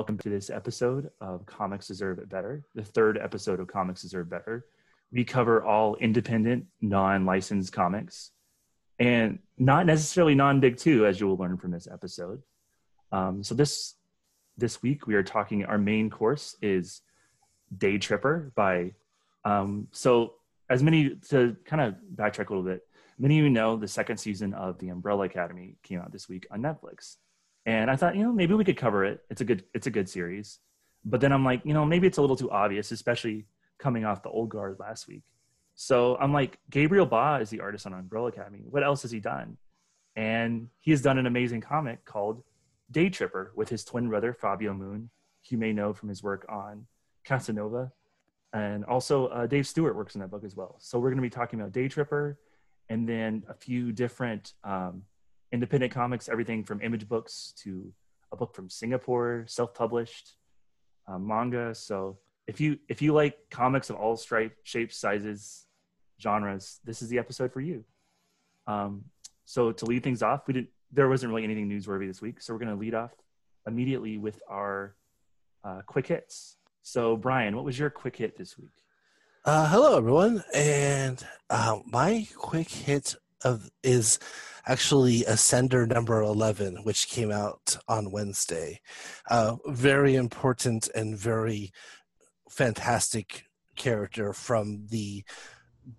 welcome to this episode of Comics Deserve It Better, the third episode of Comics Deserve Better. We cover all independent, non licensed comics and not necessarily non big two, as you will learn from this episode. Um, so, this this week we are talking, our main course is Day Tripper by, um, so as many, to kind of backtrack a little bit, many of you know the second season of The Umbrella Academy came out this week on Netflix and I thought, you know, maybe we could cover it. It's a good it's a good series. But then I'm like, you know, maybe it's a little too obvious, especially coming off the old guard last week. So I'm like, Gabriel Ba is the artist on Umbrella Academy. What else has he done? And he has done an amazing comic called Day Tripper with his twin brother Fabio Moon. You may know from his work on Casanova, and also uh, Dave Stewart works in that book as well. So we're going to be talking about Day Tripper, and then a few different um, independent comics, everything from image books to a book from Singapore, self-published uh, manga. So if you if you like comics of all stripes, shapes, sizes, genres, this is the episode for you. Um, so to lead things off, we didn't. There wasn't really anything newsworthy this week, so we're going to lead off immediately with our uh, quick hits. So Brian, what was your quick hit this week? Uh, hello, everyone, and uh, my quick hit of is actually Ascender number 11, which came out on Wednesday. Uh, very important and very fantastic character from the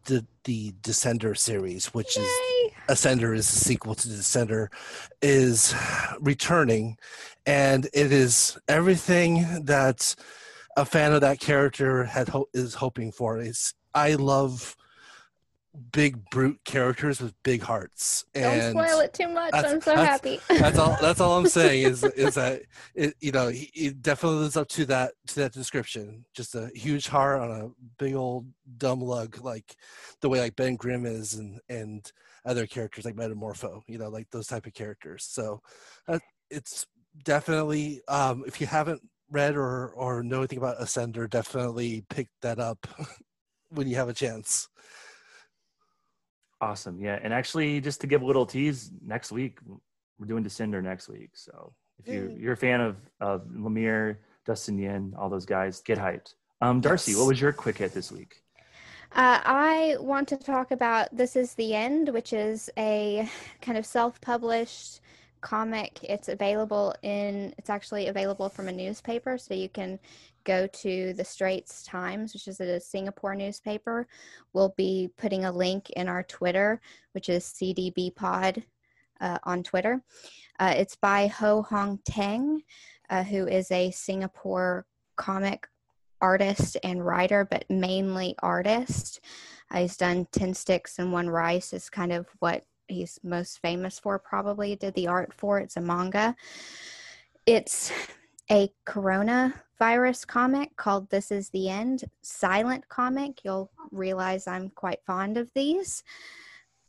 the the Descender series, which Yay. is Ascender is a sequel to Descender, is returning, and it is everything that a fan of that character had ho- is hoping for. Is I love big brute characters with big hearts. And Don't spoil it too much. I'm so happy. that's all. That's all I'm saying is is that it, you know he, he, definitely lives up to that to that description. Just a huge heart on a big old dumb lug, like the way like Ben Grimm is, and and other characters like Metamorpho. You know, like those type of characters. So uh, it's definitely um, if you haven't read or or know anything about Ascender, definitely pick that up when you have a chance. Awesome. Yeah. And actually, just to give a little tease, next week, we're doing Descender next week. So if you, you're a fan of, of Lemire, Dustin Nguyen, all those guys, get hyped. Um, Darcy, yes. what was your quick hit this week? Uh, I want to talk about This Is the End, which is a kind of self published comic. It's available in, it's actually available from a newspaper, so you can go to the Straits Times, which is a Singapore newspaper. We'll be putting a link in our Twitter, which is CDB Pod uh, on Twitter. Uh, it's by Ho Hong Teng, uh, who is a Singapore comic artist and writer, but mainly artist. Uh, he's done 10 Sticks and One Rice, is kind of what he's most famous for, probably. Did the art for it's a manga. It's a coronavirus comic called This Is the End, silent comic. You'll realize I'm quite fond of these.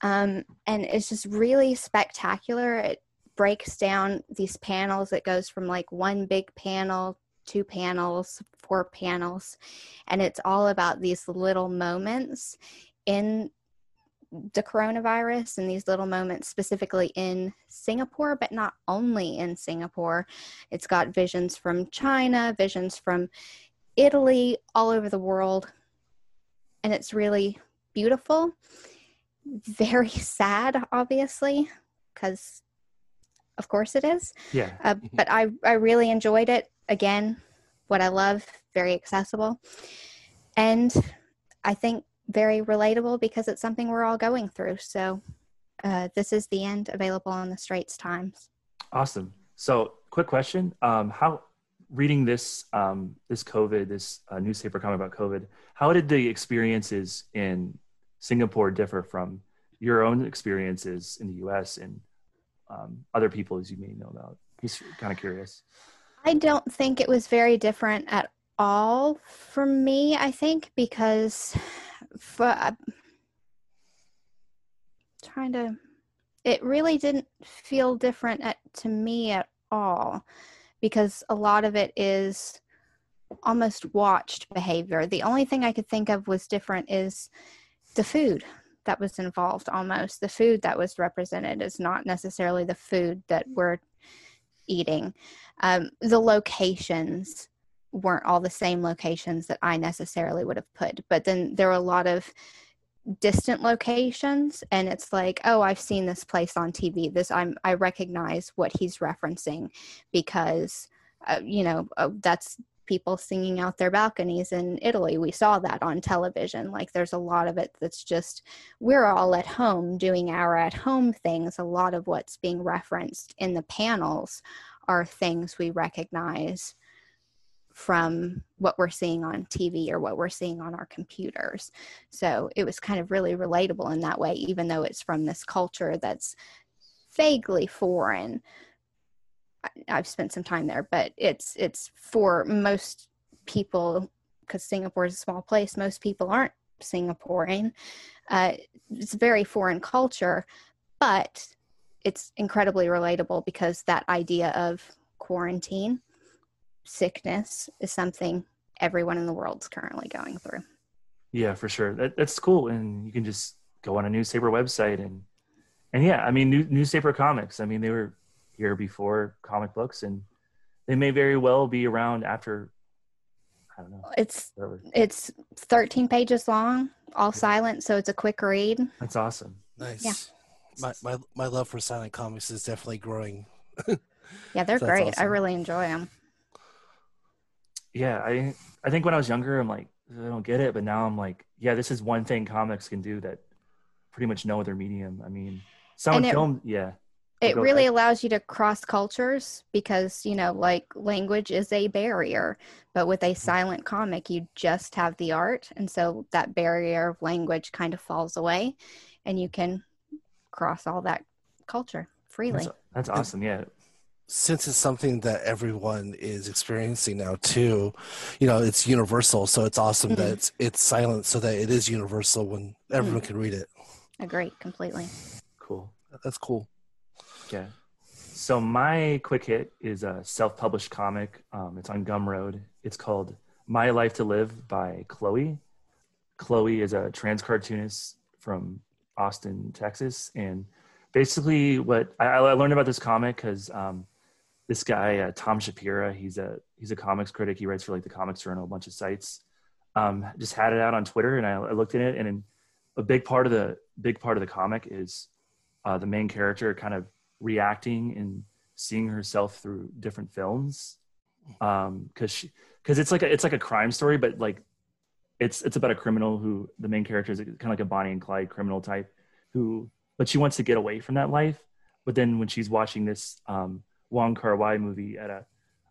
Um, and it's just really spectacular. It breaks down these panels. It goes from like one big panel, two panels, four panels, and it's all about these little moments in the coronavirus and these little moments specifically in Singapore, but not only in Singapore. It's got visions from China, visions from Italy, all over the world. And it's really beautiful. Very sad, obviously, because of course it is. Yeah. Uh, but I, I really enjoyed it. Again, what I love, very accessible. And I think very relatable because it's something we're all going through. So uh, this is the end available on the Straits Times. Awesome. So quick question: um, How reading this um, this COVID this uh, newspaper comment about COVID? How did the experiences in Singapore differ from your own experiences in the U.S. and um, other people as you may know about? Just kind of curious. I don't think it was very different at all for me. I think because for uh, trying to it really didn't feel different at, to me at all because a lot of it is almost watched behavior the only thing i could think of was different is the food that was involved almost the food that was represented is not necessarily the food that we're eating. Um, the locations weren't all the same locations that I necessarily would have put, but then there were a lot of distant locations and it's like oh i've seen this place on tv this i'm i recognize what he's referencing because uh, you know uh, that's people singing out their balconies in italy. We saw that on television. Like there's a lot of it that's just we're all at home doing our at home things. A lot of what's being referenced in the panels are things we recognize from what we're seeing on TV or what we're seeing on our computers. So it was kind of really relatable in that way, even though it's from this culture that's vaguely foreign. I've spent some time there, but it's it's for most people because Singapore is a small place. Most people aren't Singaporean. Uh, it's a very foreign culture, but it's incredibly relatable because that idea of quarantine sickness is something everyone in the world's currently going through. Yeah, for sure. That, that's cool, and you can just go on a newspaper website and and yeah, I mean, new, newspaper comics. I mean, they were here before comic books, and they may very well be around after. I don't know. It's whatever. it's 13 pages long, all yeah. silent, so it's a quick read. That's awesome. Nice. Yeah. My my my love for silent comics is definitely growing. yeah, they're so great. Awesome. I really enjoy them yeah, I I think when I was younger, I'm like, I don't get it, but now I'm like, yeah, this is one thing comics can do that pretty much no other medium. I mean, sound film, yeah. It really ahead. allows you to cross cultures because you know, like language is a barrier, but with a mm-hmm. silent comic, you just have the art, and so that barrier of language kind of falls away, and you can cross all that culture freely. That's, that's awesome. Yeah, since it's something that everyone is experiencing now too, you know, it's universal. So it's awesome mm-hmm. that it's, it's silent so that it is universal when everyone mm-hmm. can read it. Agree completely. Cool. That's cool. Yeah. So my quick hit is a self-published comic. Um, it's on Gumroad. It's called My Life to Live by Chloe. Chloe is a trans cartoonist from Austin, Texas, and basically what I, I learned about this comic because um, this guy uh, Tom Shapira. He's a he's a comics critic. He writes for like the Comics Journal, a bunch of sites. Um, just had it out on Twitter, and I, I looked at it, and in, a big part of the big part of the comic is uh, the main character kind of reacting and seeing herself through different films because um, she because it's like a it's like a crime story, but like it's it's about a criminal who the main character is kind of like a Bonnie and Clyde criminal type who but she wants to get away from that life. But then when she's watching this um, Wong Kar Wai movie at a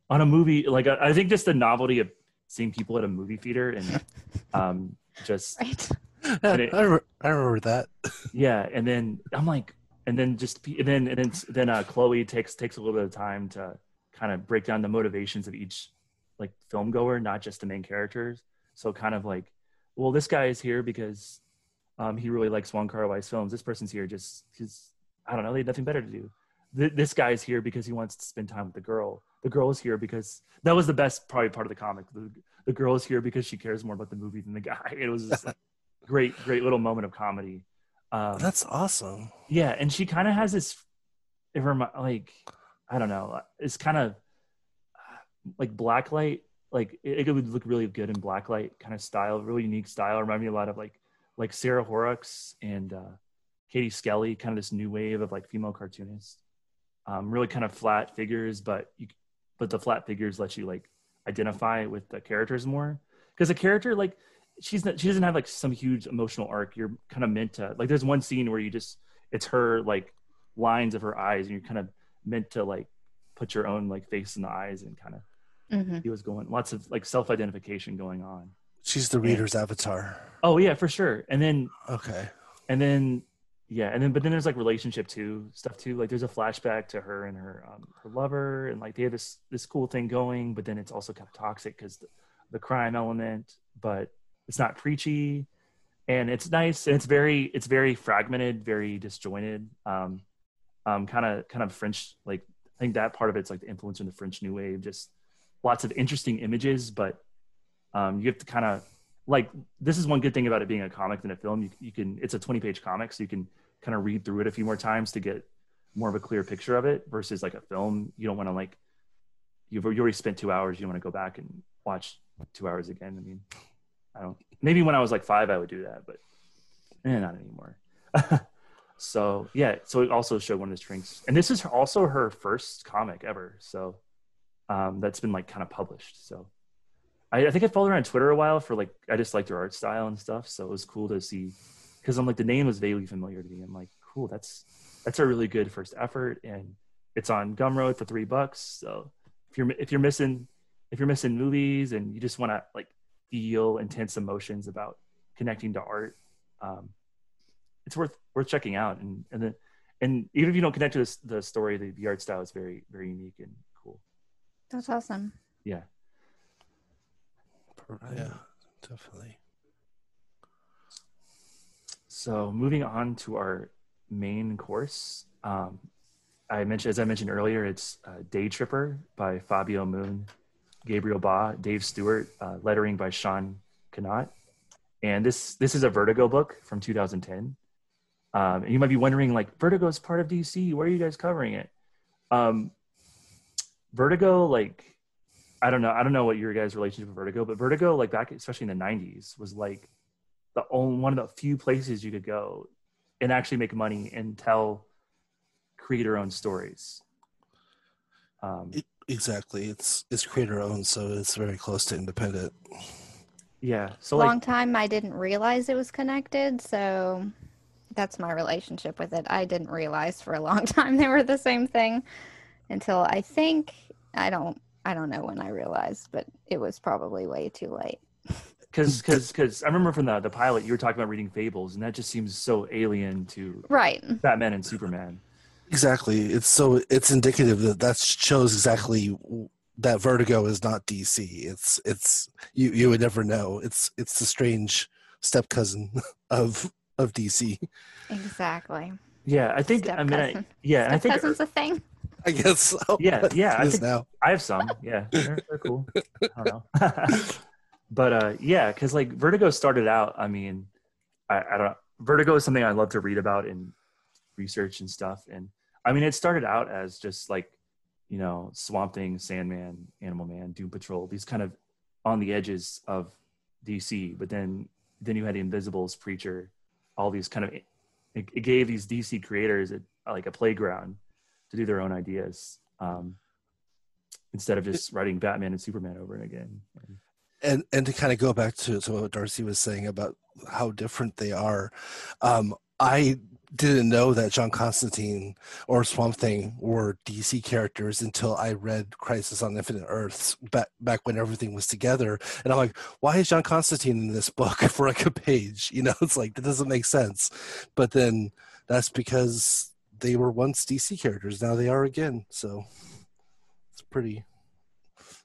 on a movie like I think just the novelty of seeing people at a movie theater and um, just right. It, I, remember, I remember that. yeah, and then I'm like, and then just and then and then then uh, Chloe takes takes a little bit of time to kind of break down the motivations of each like film goer, not just the main characters. So kind of like, well, this guy is here because um, he really likes Wong Kar Wai's films. This person's here just because I don't know, they had nothing better to do th- this guy's here because he wants to spend time with the girl. The girl is here because that was the best probably part of the comic. The, the girl is here because she cares more about the movie than the guy. It was just like great, great little moment of comedy. Um, That's awesome. Yeah, and she kind of has this, if like, I don't know, it's kind of like blacklight. Like it, it, would look really good in blacklight kind of style, really unique style. Remind me a lot of like like Sarah Horrocks and uh, Katie Skelly, kind of this new wave of like female cartoonists um, really kind of flat figures, but you, but the flat figures let you like identify with the characters more because a character like she's not, she doesn't have like some huge emotional arc. You're kind of meant to like. There's one scene where you just it's her like lines of her eyes, and you're kind of meant to like put your own like face in the eyes and kind of mm-hmm. he was going lots of like self identification going on. She's the reader's and, avatar. Oh yeah, for sure. And then okay, and then yeah and then but then there's like relationship too stuff too like there's a flashback to her and her um, her lover and like they have this this cool thing going but then it's also kind of toxic because the, the crime element but it's not preachy and it's nice and it's very it's very fragmented very disjointed um um kind of kind of french like i think that part of it's like the influence in the french new wave just lots of interesting images but um you have to kind of like this is one good thing about it being a comic than a film you, you can it's a 20 page comic so you can kind of read through it a few more times to get more of a clear picture of it versus like a film. You don't want to like you've you already spent two hours. You want to go back and watch two hours again. I mean, I don't. Maybe when I was like five, I would do that, but eh, not anymore. so yeah, so it also showed one of the strengths, and this is also her first comic ever. So um, that's been like kind of published. So I, I think I followed her on Twitter a while for like I just liked her art style and stuff. So it was cool to see because I'm like the name was vaguely familiar to me. I'm like, cool, that's that's a really good first effort, and it's on Gumroad for three bucks. So if you're if you're missing if you're missing movies and you just want to like feel intense emotions about connecting to art, um, it's worth worth checking out. And and then and even if you don't connect to this, the story, the, the art style is very very unique and cool. That's awesome. Yeah. Yeah, definitely. So moving on to our main course, um, I mentioned as I mentioned earlier, it's uh, Day Tripper by Fabio Moon, Gabriel Ba, Dave Stewart, uh, lettering by Sean Konot, and this this is a Vertigo book from 2010. Um, and you might be wondering, like, Vertigo is part of DC. Why are you guys covering it? Um, Vertigo, like, I don't know. I don't know what your guys' relationship with Vertigo, but Vertigo, like back, especially in the '90s, was like the only one of the few places you could go and actually make money and tell creator-owned stories. Um, It, exactly. It's it's creator owned, so it's very close to independent. yeah. So Long like, time I didn't realize it was connected, so that's my relationship with it. I didn't realize for a long time they were the same thing until I think I don't I don't know when I realized, but it was probably way too late. because because because I remember from the the pilot you were talking about reading fables, and that just seems so alien to Right. Batman and Superman. Exactly. It's so it's indicative that that shows exactly that Vertigo is not DC. It's it's you you would never know. It's it's the strange step cousin of of DC. Exactly. Yeah, I think Step I mean I, yeah, and I Step think cousin's a thing. I guess so. Yeah, yeah, I think- now. I have some. Yeah, they're, they're cool. I don't know. but uh, yeah, because like Vertigo started out. I mean, I, I don't. Vertigo is something I love to read about and research and stuff. And I mean, it started out as just like, you know, Swamp Thing, Sandman, Animal Man, Doom Patrol. These kind of on the edges of DC. But then then you had the Invisibles, Preacher, all these kind of. It, it gave these DC creators a, like a playground to do their own ideas. Um, instead of just writing Batman and Superman over and again. And and to kind of go back to, to what Darcy was saying about how different they are, um, I didn't know that John Constantine or Swamp Thing were DC characters until I read Crisis on Infinite Earths back back when everything was together, and I'm like, why is John Constantine in this book for like a page? You know, it's like that doesn't make sense, but then that's because they were once DC characters, now they are again. So it's pretty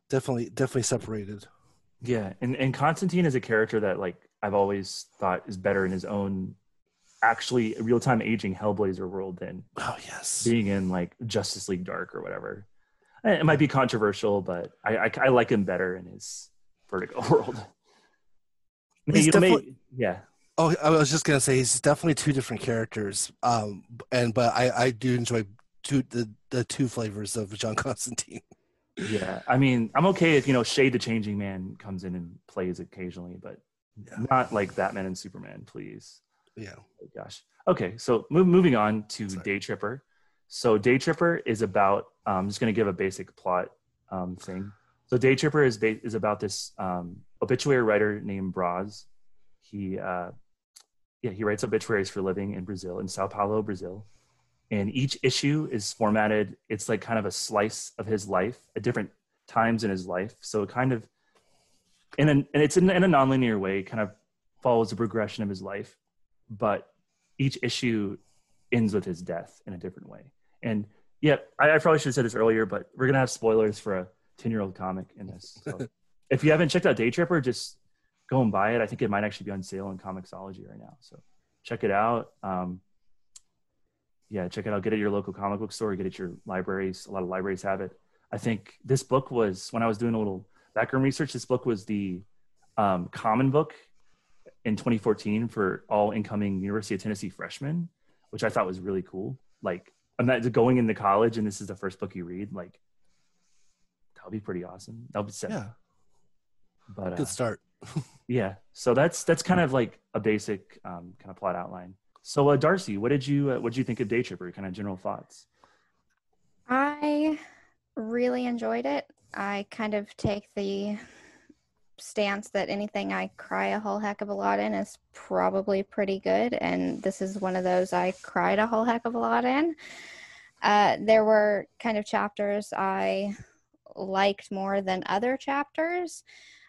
definitely definitely separated. Yeah, and and Constantine is a character that like I've always thought is better in his own actually real time aging Hellblazer world than Oh yes. being in like Justice League Dark or whatever. Eh, It might be controversial, but I I, I like him better in his Vertigo world. He's You may- definitely- yeah, Oh, I was just gonna say he's definitely two different characters. Um, and but I I do enjoy two the the two flavors of John Constantine. Yeah. I mean, I'm okay if you know Shade the Changing Man comes in and plays occasionally, but Yeah. not like Batman and Superman, please. Yeah. Oh, gosh. Okay, so move, moving on to Sorry. Day Tripper. So Day Tripper is about. um, I'm just going to give a basic plot um, thing. So Day Tripper is ba- is about this um, obituary writer named Braz. He uh, yeah he writes obituaries for living in Brazil in Sao Paulo, Brazil. And each issue is formatted. It's like kind of a slice of his life at different times in his life. So it kind of in an, and it's in, in a nonlinear way, kind of follows the progression of his life but each issue ends with his death in a different way. And yeah, I, I probably should have said this earlier, but we're gonna have spoilers for a ten-year-old comic in this. So if you haven't checked out Day Tripper, just go and buy it. I think it might actually be on sale in Comixology right now. So check it out. Um, yeah, check it out. Get it at your local comic book store. Get it at your libraries. A lot of libraries have it. I think this book was when I was doing a little background research. This book was the um, common book in 2014 for all incoming University of Tennessee freshmen, which I thought was really cool. Like I'm not going into college and this is the first book you read, like that would be pretty awesome. That would be sick. Yeah, But uh, good start. yeah, so that's that's kind of like a basic um, kind of plot outline. So uh, Darcy, what did you uh, what did you think of Day Tripper? Kind of general thoughts. I really enjoyed it. I kind of take the stance that anything I cry a whole heck of a lot in is probably pretty good, and this is one of those I cried a whole heck of a lot in. Uh, there were kind of chapters I liked more than other chapters.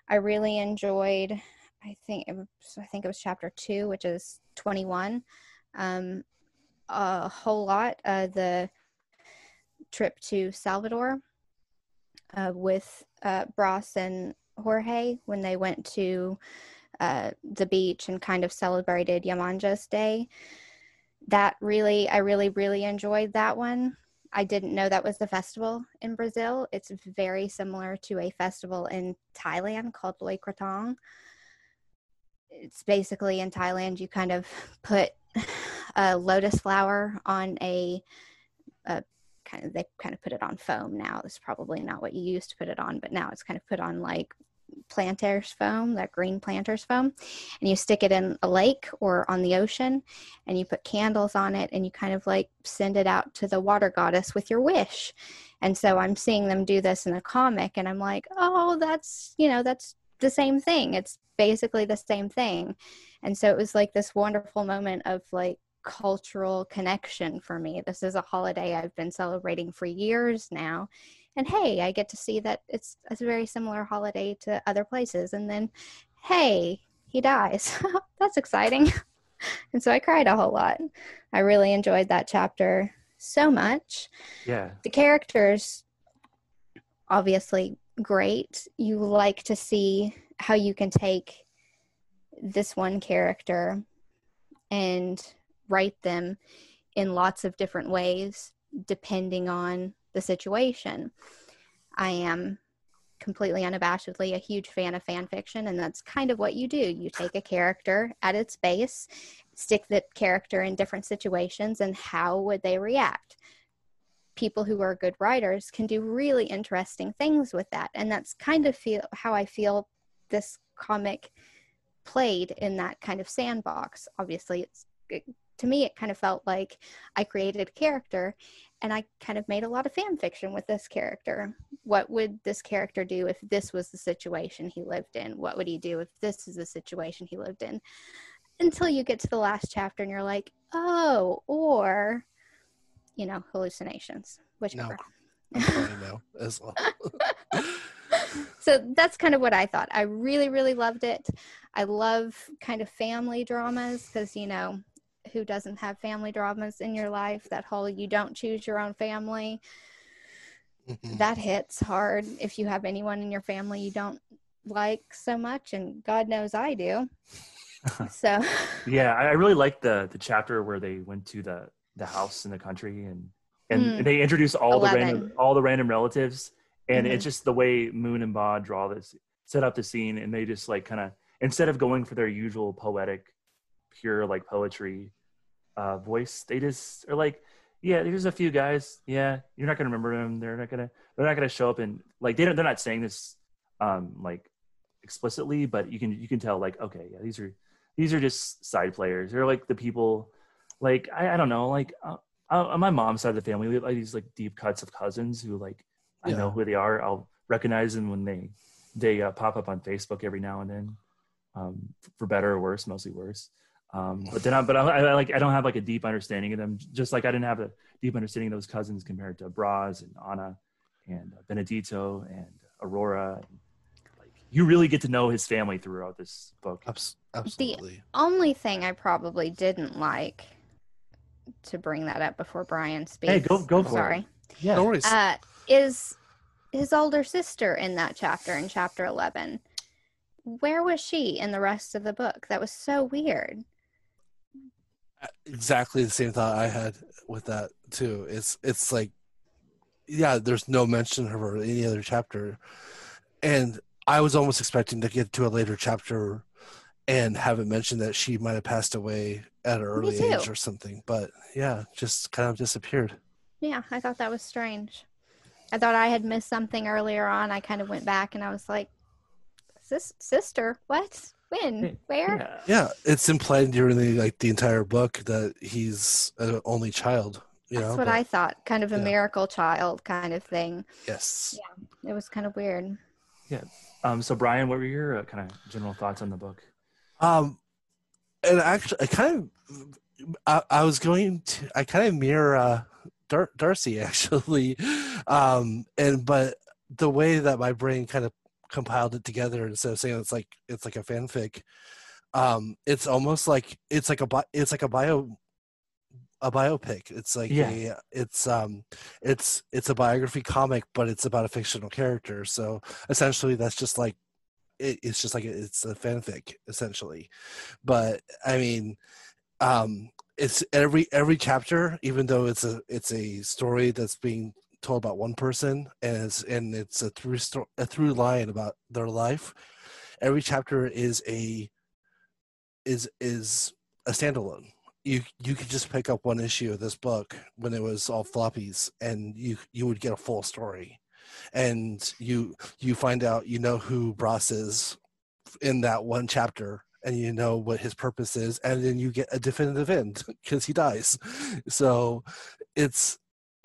I really enjoyed. I think it was, I think it was chapter two, which is twenty one. Um, a whole lot. Uh, the trip to Salvador uh, with uh, Bras and Jorge when they went to uh, the beach and kind of celebrated Yemanja's Day. That really, I really, really enjoyed that one. I didn't know that was the festival in Brazil. It's very similar to a festival in Thailand called Loi Krathong. It's basically in Thailand, you kind of put a lotus flower on a, a kind of they kind of put it on foam now. It's probably not what you used to put it on, but now it's kind of put on like planters foam, that green planters foam, and you stick it in a lake or on the ocean and you put candles on it and you kind of like send it out to the water goddess with your wish. And so I'm seeing them do this in a comic and I'm like, "Oh, that's, you know, that's the same thing. It's basically the same thing." And so it was like this wonderful moment of like cultural connection for me. This is a holiday I've been celebrating for years now. And hey, I get to see that it's a very similar holiday to other places. And then, hey, he dies. That's exciting. and so I cried a whole lot. I really enjoyed that chapter so much. Yeah, The characters, obviously, great. You like to see how you can take this one character and write them in lots of different ways depending on the situation. I am completely unabashedly a huge fan of fan fiction, and that's kind of what you do. You take a character at its base, stick the character in different situations, and how would they react? People who are good writers can do really interesting things with that, and that's kind of feel how I feel this comic played in that kind of sandbox. Obviously, it's it, to me it kind of felt like I created a character and I kind of made a lot of fan fiction with this character. What would this character do if this was the situation he lived in? What would he do if this is the situation he lived in? Until you get to the last chapter and you're like, oh, or, you know, hallucinations, whichever. I'm crying now as well. so that's kind of what I thought. I really, really loved it. I love kind of family dramas because, you know, who doesn't have family dramas in your life? That whole you don't choose your own family. Mhm. That hits hard if you have anyone in your family you don't like so much. And God knows I do. So, yeah. I really liked the the chapter where they went to the the house in the country and and Mm. they introduced all the random all the random relatives and Mhm. it's just the way Moon and Ba draw this set up the scene and they just like kind of instead of going for their usual poetic pure like poetry uh voice they just are like yeah there's a few guys. Yeah you're not gonna remember them they're not gonna they're not gonna show up and like they don't they're not saying this um like explicitly but you can you can tell like okay yeah these are these are just side players. They're like the people like i, I don't know like uh, uh, on my mom's side of the family we have like these like deep cuts of cousins who like i know who they are i'll recognize them when they they uh, pop up on facebook every now and then um for better or worse mostly worse um but then i but I, I like i don't have like a deep understanding of them just like i didn't have a deep understanding of those cousins compared to Braz and anna and uh, benedito and aurora and, like you really get to know his family throughout this book Abs- absolutely. only thing I probably didn't like to bring that up before Brian speaks. Hey, go- go I'm for it. sorry. yeah No worries. uh, is his older sister in that chapter in chapter 11 where was she in the rest of the book that was so weird exactly the same thought I had with that too. It's it's like yeah, there's no mention of her in any other chapter. And I was almost expecting to get to a later chapter and have it mentioned that she might have passed away at an early age or something. But yeah, just kind of disappeared. Yeah, I thought that was strange. I thought I had missed something earlier on. I kind of went back and I was like, Sis- sister, what? When? Where? Yeah. Yeah, it's implied during the like the entire book that he's an only child. You That's know, what but- I thought. Kind of a yeah. miracle child kind of thing. yes. It was kind of weird. Yeah. Um, so Brian, what were your uh, kind of general thoughts on the book? Um, and actually, I kind of, I, I was going to, I kind of mirror uh, Dar- Darcy actually, um, and but the way that my brain kind of compiled it together instead of saying it's like it's like a fanfic, um, it's almost like it's like a bi- it's like a bio a biopic. It's like Yeah. a it's um it's it's a biography comic but it's about a fictional character. So essentially that's just like it, it's just like a, it's a fanfic essentially. But i mean um it's every every chapter even though it's a it's a story that's being told about one person and it's and it's a through a through line about their life. Every chapter is a is is a standalone. You you could just pick up one issue of this book when it was all floppies and you you would get a full story. And you you find out you know who Bros is in that one chapter and you know what his purpose is and then you get a definitive end because he dies. So it's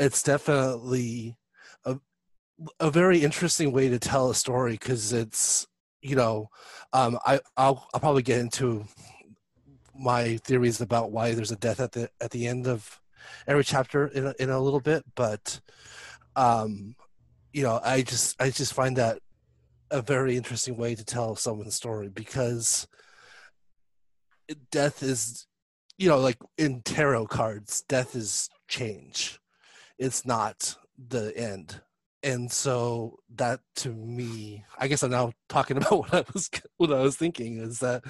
it's definitely a, a very interesting way to tell a story because it's you know um i I'll, I'll probably get into my theories about why there's a death at the at the end of every chapter in a, in a little bit but um you know i just i just find that a very interesting way to tell someone's story because death is you know like in tarot cards death is change it's not the end and so that to me i guess i'm now talking about what i was what i was thinking is that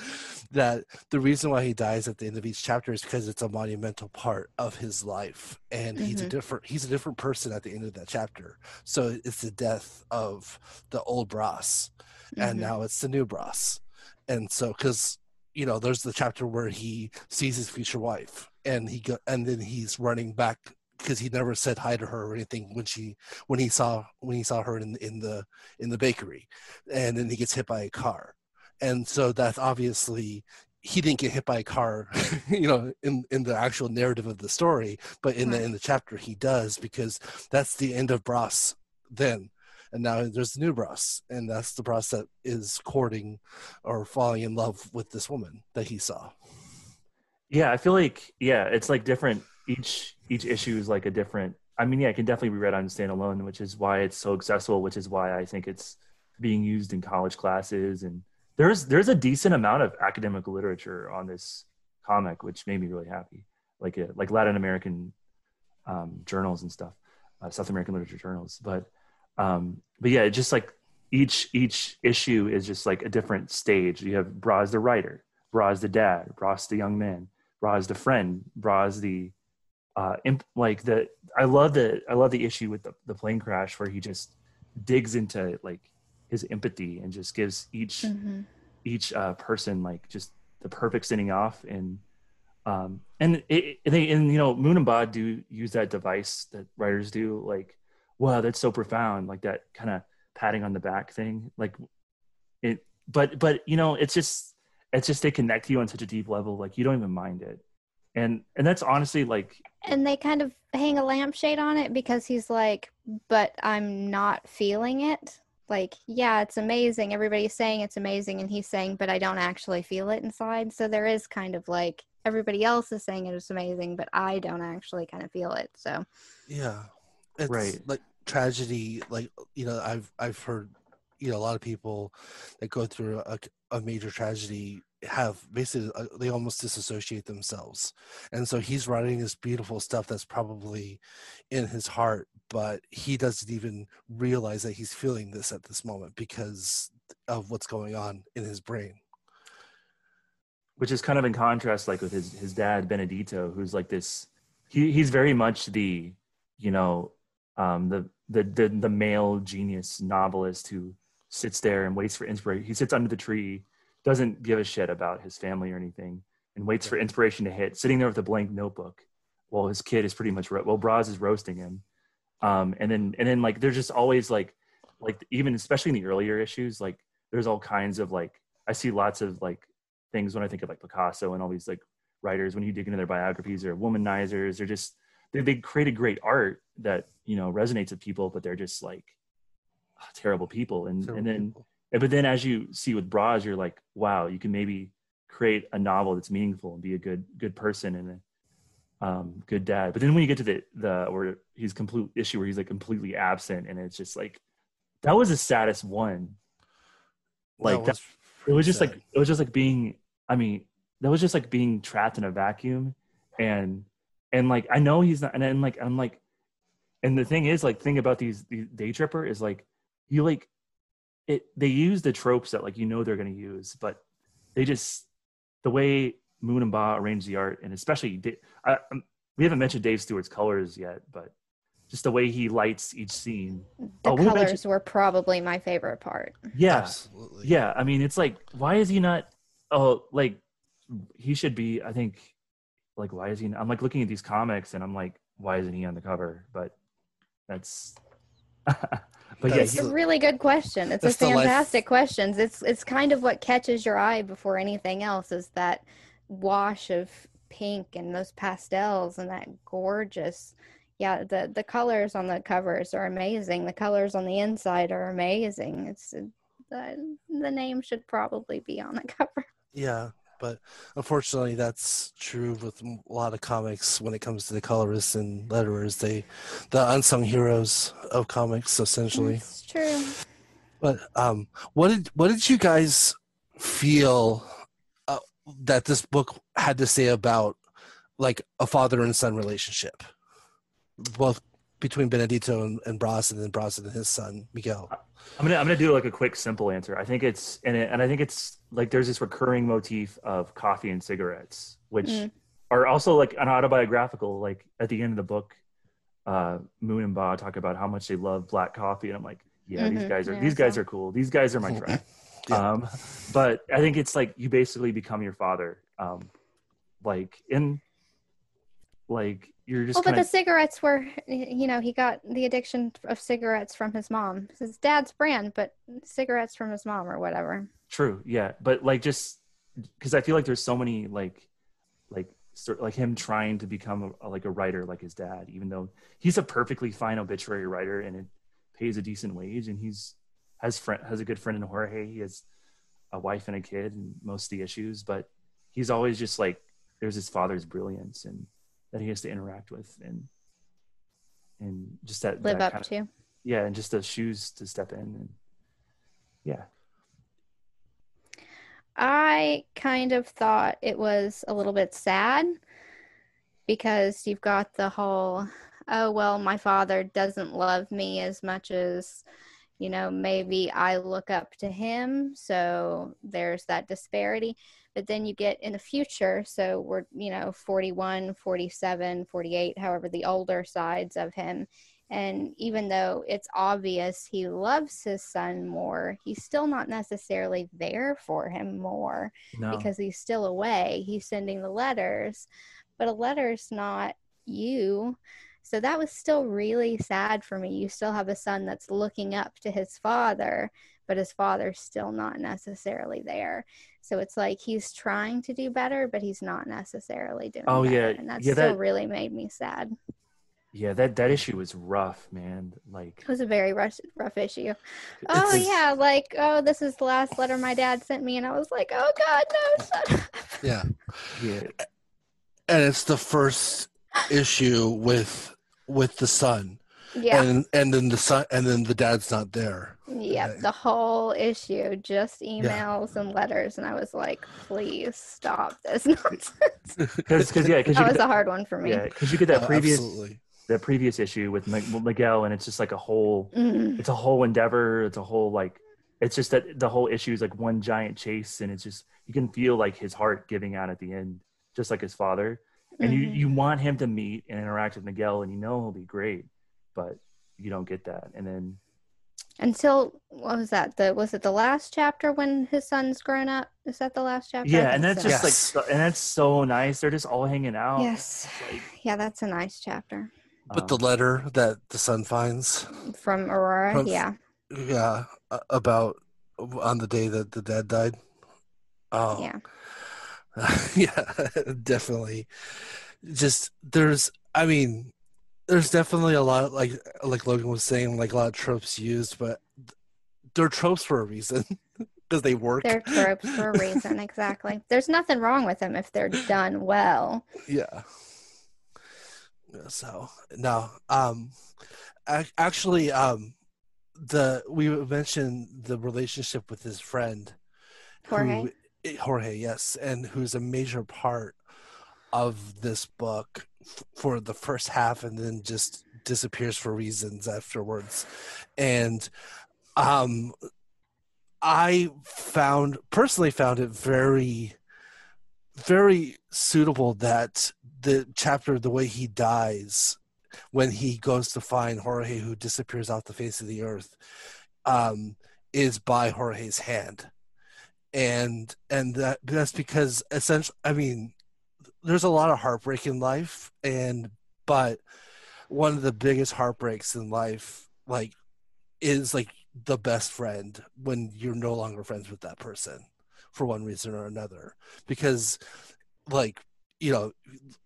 that the reason why he dies at the end of each chapter is because it's a monumental part of his life and he's a Mhm. different he's a different person at the end of that chapter so it's the death of the old Brass and Mhm. now it's the new Brass and so because you know there's the chapter where he sees his future wife and he go and then he's running back because he never said hi to her or anything when she when he saw when he saw her in in the in the bakery. And then he gets hit by a car. And so that's obviously he didn't get hit by a car you know in in the actual narrative of the story but in the in the chapter he does because that's the end of Bros then. And now there's the new Bros and that's the Bros that is courting or falling in love with this woman that he saw. Yeah, I feel like yeah, it's like different. Each each issue is like a different. I mean, yeah, it can definitely be read on standalone, which is why it's so accessible. Which is why I think it's being used in college classes, and there's there's a decent amount of academic literature on this comic, which made me really happy. Like uh, like Latin American um, journals and stuff, uh, South American literature journals. But um, but yeah, just like each each issue is just like a different stage. You have Braz the writer, Braz the dad, Braz the young man, Braz the friend, Braz the uh imp- like the I love the I love the issue with the, the plane crash where he just digs into like his empathy and just gives each Mhm. each uh, person like just the perfect sending off and um and it, it- they and you know moon and Ba do use that device that writers do like wow that's so profound like that kind of patting on the back thing like it but but you know it's just it's just they connect you on such a deep level like you don't even mind it and and that's honestly like And they kind of hang a lampshade on it because he's like, but I'm not feeling it. Like, yeah, it's amazing. Everybody's saying it's amazing. And he's saying, but I don't actually feel it inside. So there is kind of like everybody else is saying it's amazing, but I don't actually kind of feel it. So, Yeah, it's Right. like tragedy. Like you know, I've I've heard you know a lot of people that go through a, a major tragedy have basically uh, they almost disassociate themselves, and so he's writing this beautiful stuff that's probably in his heart, but he doesn't even realize that he's feeling this at this moment because of what's going on in his brain. which is kind of in contrast like with his his dad benedito who's like this he he's very much the you know um the the the, the male genius novelist who sits there and waits for inspiration he sits under the tree doesn't give a shit about his family or anything and waits for inspiration to hit sitting there with a blank notebook while his kid is pretty much ro- well Braz is roasting him, um, and then and then like there's just always like like even especially in the earlier issues like there's all kinds of like I see lots of like things when I think of like Picasso and all these like writers when you dig into their biographies or womanizers they're just they, they created great art that you know resonates with people but they're just like terrible people. And Terrible and then people. But then as you see with Braz you're like wow you can maybe create a novel that's meaningful and be a good good person and a um, good dad. But then when you get to the the where he's complete issue where he's like completely absent and it's just like that was the saddest one. Like that- it was just like it was just like being i mean that was just like being trapped in a vacuum and and like i know he's not and then like i'm like and the thing is like thing about these, these day tripper is like you like it they use the tropes that like you know they're going to use but they just the way moon and ba arrange the art and especially I, um, we haven't mentioned dave stewart's colors yet but just the way he lights each scene The Oh, colors mentioned- were probably my favorite part. yeah absolutely. yeah i mean it's like why is he not oh like he should be i think like why is he i'm like looking at these comics and i'm like why isn't he on the cover but that's but yeah That's It's a really good question. It's a that's the life- fantastic question. It's it's kind of what catches your eye before anything else is that wash of pink and those pastels and that gorgeous yeah the the colors on the covers are amazing the colors on the inside are amazing it's the, the name should probably be on the cover Yeah, but unfortunately, that's true with a lot of comics when it comes to the colorists and letterers. They, the unsung heroes of comics, essentially. it's true But um, what did what did you guys feel uh, that this book had to say about like a father and son relationship, both between Benedito and, and Bras, and then Bras and his son Miguel? i'm gonna i'm gonna do like a quick simple answer i think it's and, it, and i think it's like there's this recurring motif of coffee and cigarettes which Mm. are also like an autobiographical like at the end of the book uh moon and ba talk about how much they love black coffee and i'm like yeah these Mhm. guys are Yeah, these guys so- are cool these guys are my friend Yeah. um but i think it's like you basically become your father um like in like you're just well, but the cigarettes were, you know, he got the addiction of cigarettes from his mom. It's his dad's brand, but cigarettes from his mom or whatever. True, yeah, but like just because I feel like there's so many like like sort like him trying to become a, like a writer like his dad, even though he's a perfectly fine obituary writer and it pays a decent wage, and he's has friend has a good friend in Jorge. He has a wife and a kid, and most of the issues, but he's always just like there's his father's brilliance and that he has to interact with and and just that Live that up kind of- to. yeah, and just the shoes to step in and yeah. I kind of thought it was a little bit sad because you've got the whole, oh, well, my father doesn't love me as much as, you know, maybe I look up to him. So there's that disparity. But then you get in the future, so we're, you know, 41, 47, 48, however, the older sides of him. And even though it's obvious he loves his son more, he's still not necessarily there for him more No. because he's still away. He's sending the letters, but a letter's not you. So that was still really sad for me. You still have a son that's looking up to his father, but his father's still not necessarily there. So it's like he's trying to do better, but he's not necessarily doing it. Oh, better. yeah. And that Yeah, still that- really made me sad. Yeah, that that issue was rough, man. Like, It was a very rough, rough issue. Oh It's- yeah, like oh, this is the last letter my dad sent me, and I was like, oh god, no, son. Yeah. yeah, and it's the first issue with with the son yeah, and and then the son and then the dad's not there Yep, the whole issue, just emails and letters, and I was like, "Please stop this nonsense." because because yeah, because you that was get a hard one for me. yeah, because you get that Oh, previous absolutely that previous issue with Miguel, and it's just like a whole Mm, it's a whole endeavor. It's a whole like it's just that the whole issue is like one giant chase, and it's just you can feel like his heart giving out at the end, just like his father. And you mhm. you want him to meet and interact with Miguel, and you know he'll be great, but you don't get that. And then until what was that? The was it the last chapter when his son's grown up? Is that the last chapter? Yeah, and that's so. just like, Yes. so, and that's so nice. They're just all hanging out. yes, Like, yeah, that's a nice chapter But the um, letter that the son finds, from Aurora. From- yeah, yeah, about on the day that the dad died. Oh, yeah, yeah, definitely. Just there's, I mean, there's definitely a lot like like Logan was saying, like a lot of tropes used, but they're tropes for a reason because they work. they're tropes for a reason. Exactly. There's nothing wrong with them if they're done well. Yeah. So no, um, ac- actually, um, the we mentioned the relationship with his friend Jorge. who- eh, Jorge, yes, and who's a major part of this book f- for the first half, and then just disappears for reasons afterwards. And um, I found personally found it very, very suitable that the chapter, the way he dies, when he goes to find Jorge, who disappears off the face of the earth, um, is by Jorge's hand. And and that that's because essentially i mean there's a lot of heartbreak in life and but one of the biggest heartbreaks in life like is like the best friend when you're no longer friends with that person for one reason or another. Because like you know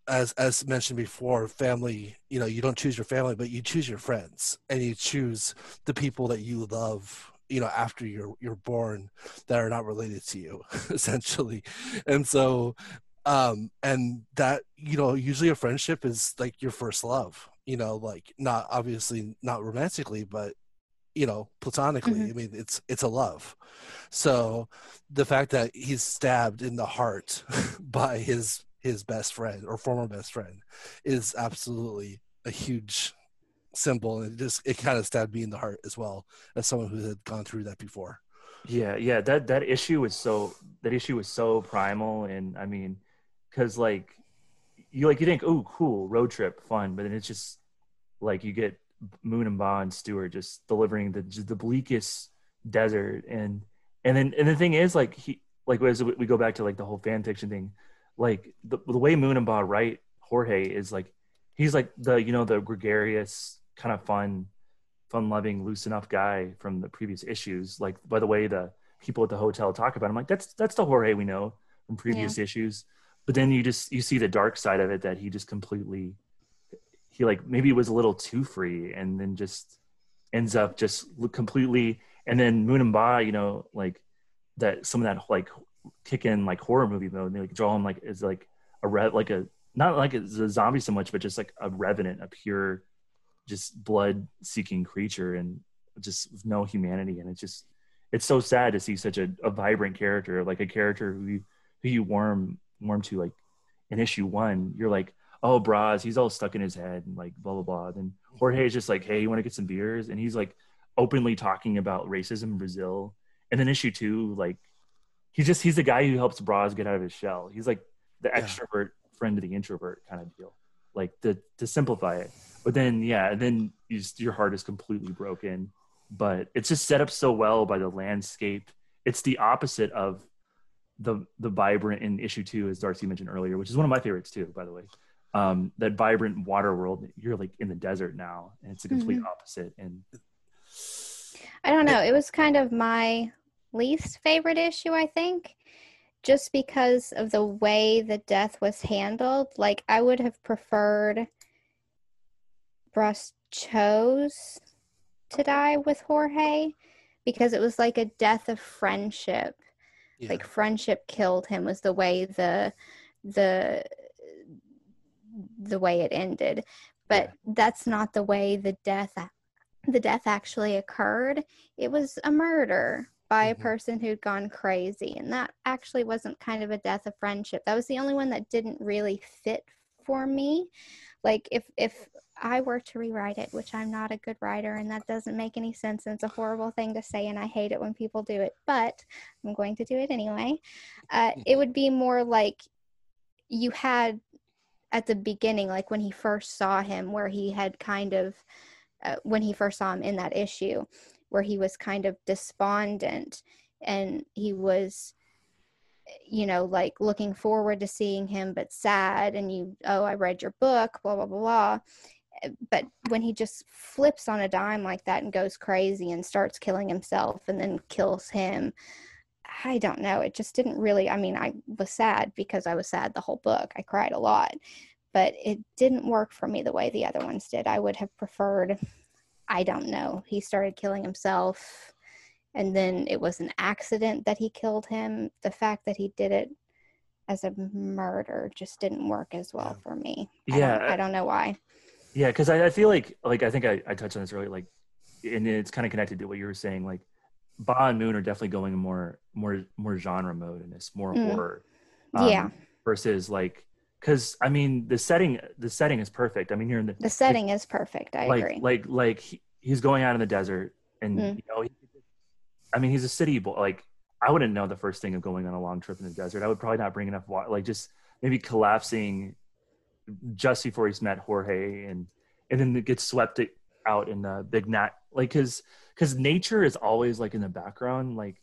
as as mentioned before family you know you don't choose your family but you choose your friends and you choose the people that you love you know after you're you're born that are not related to you essentially. And so um and that you know usually a friendship is like your first love you know like not obviously not romantically but you know platonically Mhm. i mean it's it's a love so the fact that he's stabbed in the heart by his his best friend or former best friend is absolutely a huge symbol and it just it kind of stabbed me in the heart as well as someone who had gone through that before Yeah, yeah. That that issue was so that issue was so primal, and I mean, because like you like you think, oh, cool, road trip, fun, but then it's just like you get Moon and Ba and Stewart just delivering the just the bleakest desert, and and then and the thing is like he like as we go back to like the whole fan fiction thing, like the the way Moon and Ba write Jorge is like he's like the you know the gregarious kind of fun fun loving loose enough guy from the previous issues. Like by the way the people at the hotel talk about him like that's that's the jorge we know from previous issues. But then you just you see the dark side of it that he just completely he like maybe was a little too free and then just ends up just completely and then moon and ba you know like that some of that like kick in like horror movie mode and they like draw him like as like a red like a not like a zombie so much but just like a revenant a pure just blood seeking creature and just no humanity. And it's just it's so sad to see such a, a vibrant character like a character who you who you warm warm to like in issue one. You're like oh bras he's all stuck in his head and like blah blah blah. Then mhm. jorge is just like hey you want to get some beers? And he's like openly talking about racism in brazil. And then issue two like he's just he's the guy who helps bras get out of his shell. He's like the Yeah. extrovert friend of the introvert kind of deal like to to simplify it. But then yeah and then you just, your heart is completely broken. But it's just set up so well by the landscape. It's the opposite of the the vibrant in issue two as darcy mentioned earlier which is one of my favorites too by the way um that vibrant water world you're like in the desert now and it's a complete opposite and I don't know. It was kind of my least favorite issue, I think, just because of the way the death was handled. Like, I would have preferred Bras chose to die with Jorge because it was like a death of friendship. Yeah. Like, friendship killed him was the way the the the way it ended but that's not the way the death the death actually occurred. It was a murder by a Mhm. person who'd gone crazy and that actually wasn't kind of a death of friendship. That was the only one that didn't really fit for me. Like if if i were to rewrite it which i'm not a good writer and that doesn't make any sense and it's a horrible thing to say and i hate it when people do it but i'm going to do it anyway uh, it would be more like you had at the beginning like when he first saw him where he had kind of uh, when he first saw him in that issue where he was kind of despondent and he was you know like looking forward to seeing him but sad and you oh i read your book blah blah blah eh, but when he just flips on a dime like that and goes crazy and starts killing himself and then kills him i don't know it just didn't really i mean i was sad because i was sad the whole book i cried a lot but it didn't work for me the way the other ones did i would have preferred i don't know he started killing himself and then it was an accident that he killed him the fact that he did it as a murder just didn't work as well for me I Yeah, don't, I don't know why Yeah, because I, I feel like like I think I, I touched on this earlier, like and it's kind of connected to what you were saying. Like Ba and Moon are definitely going more more more genre mode in this, more Mm. horror. um, Yeah. Versus like because I mean the setting the setting is perfect. I mean you're in the the setting is perfect i like agree like like he, he's going out in the desert and Mm. you know he, I mean he's a city boy. Like I wouldn't know the first thing of going on a long trip in the desert. I would probably not bring enough water. Like just maybe collapsing just before he's met Jorge and and then it gets swept out in the big nat like because because nature is always like in the background like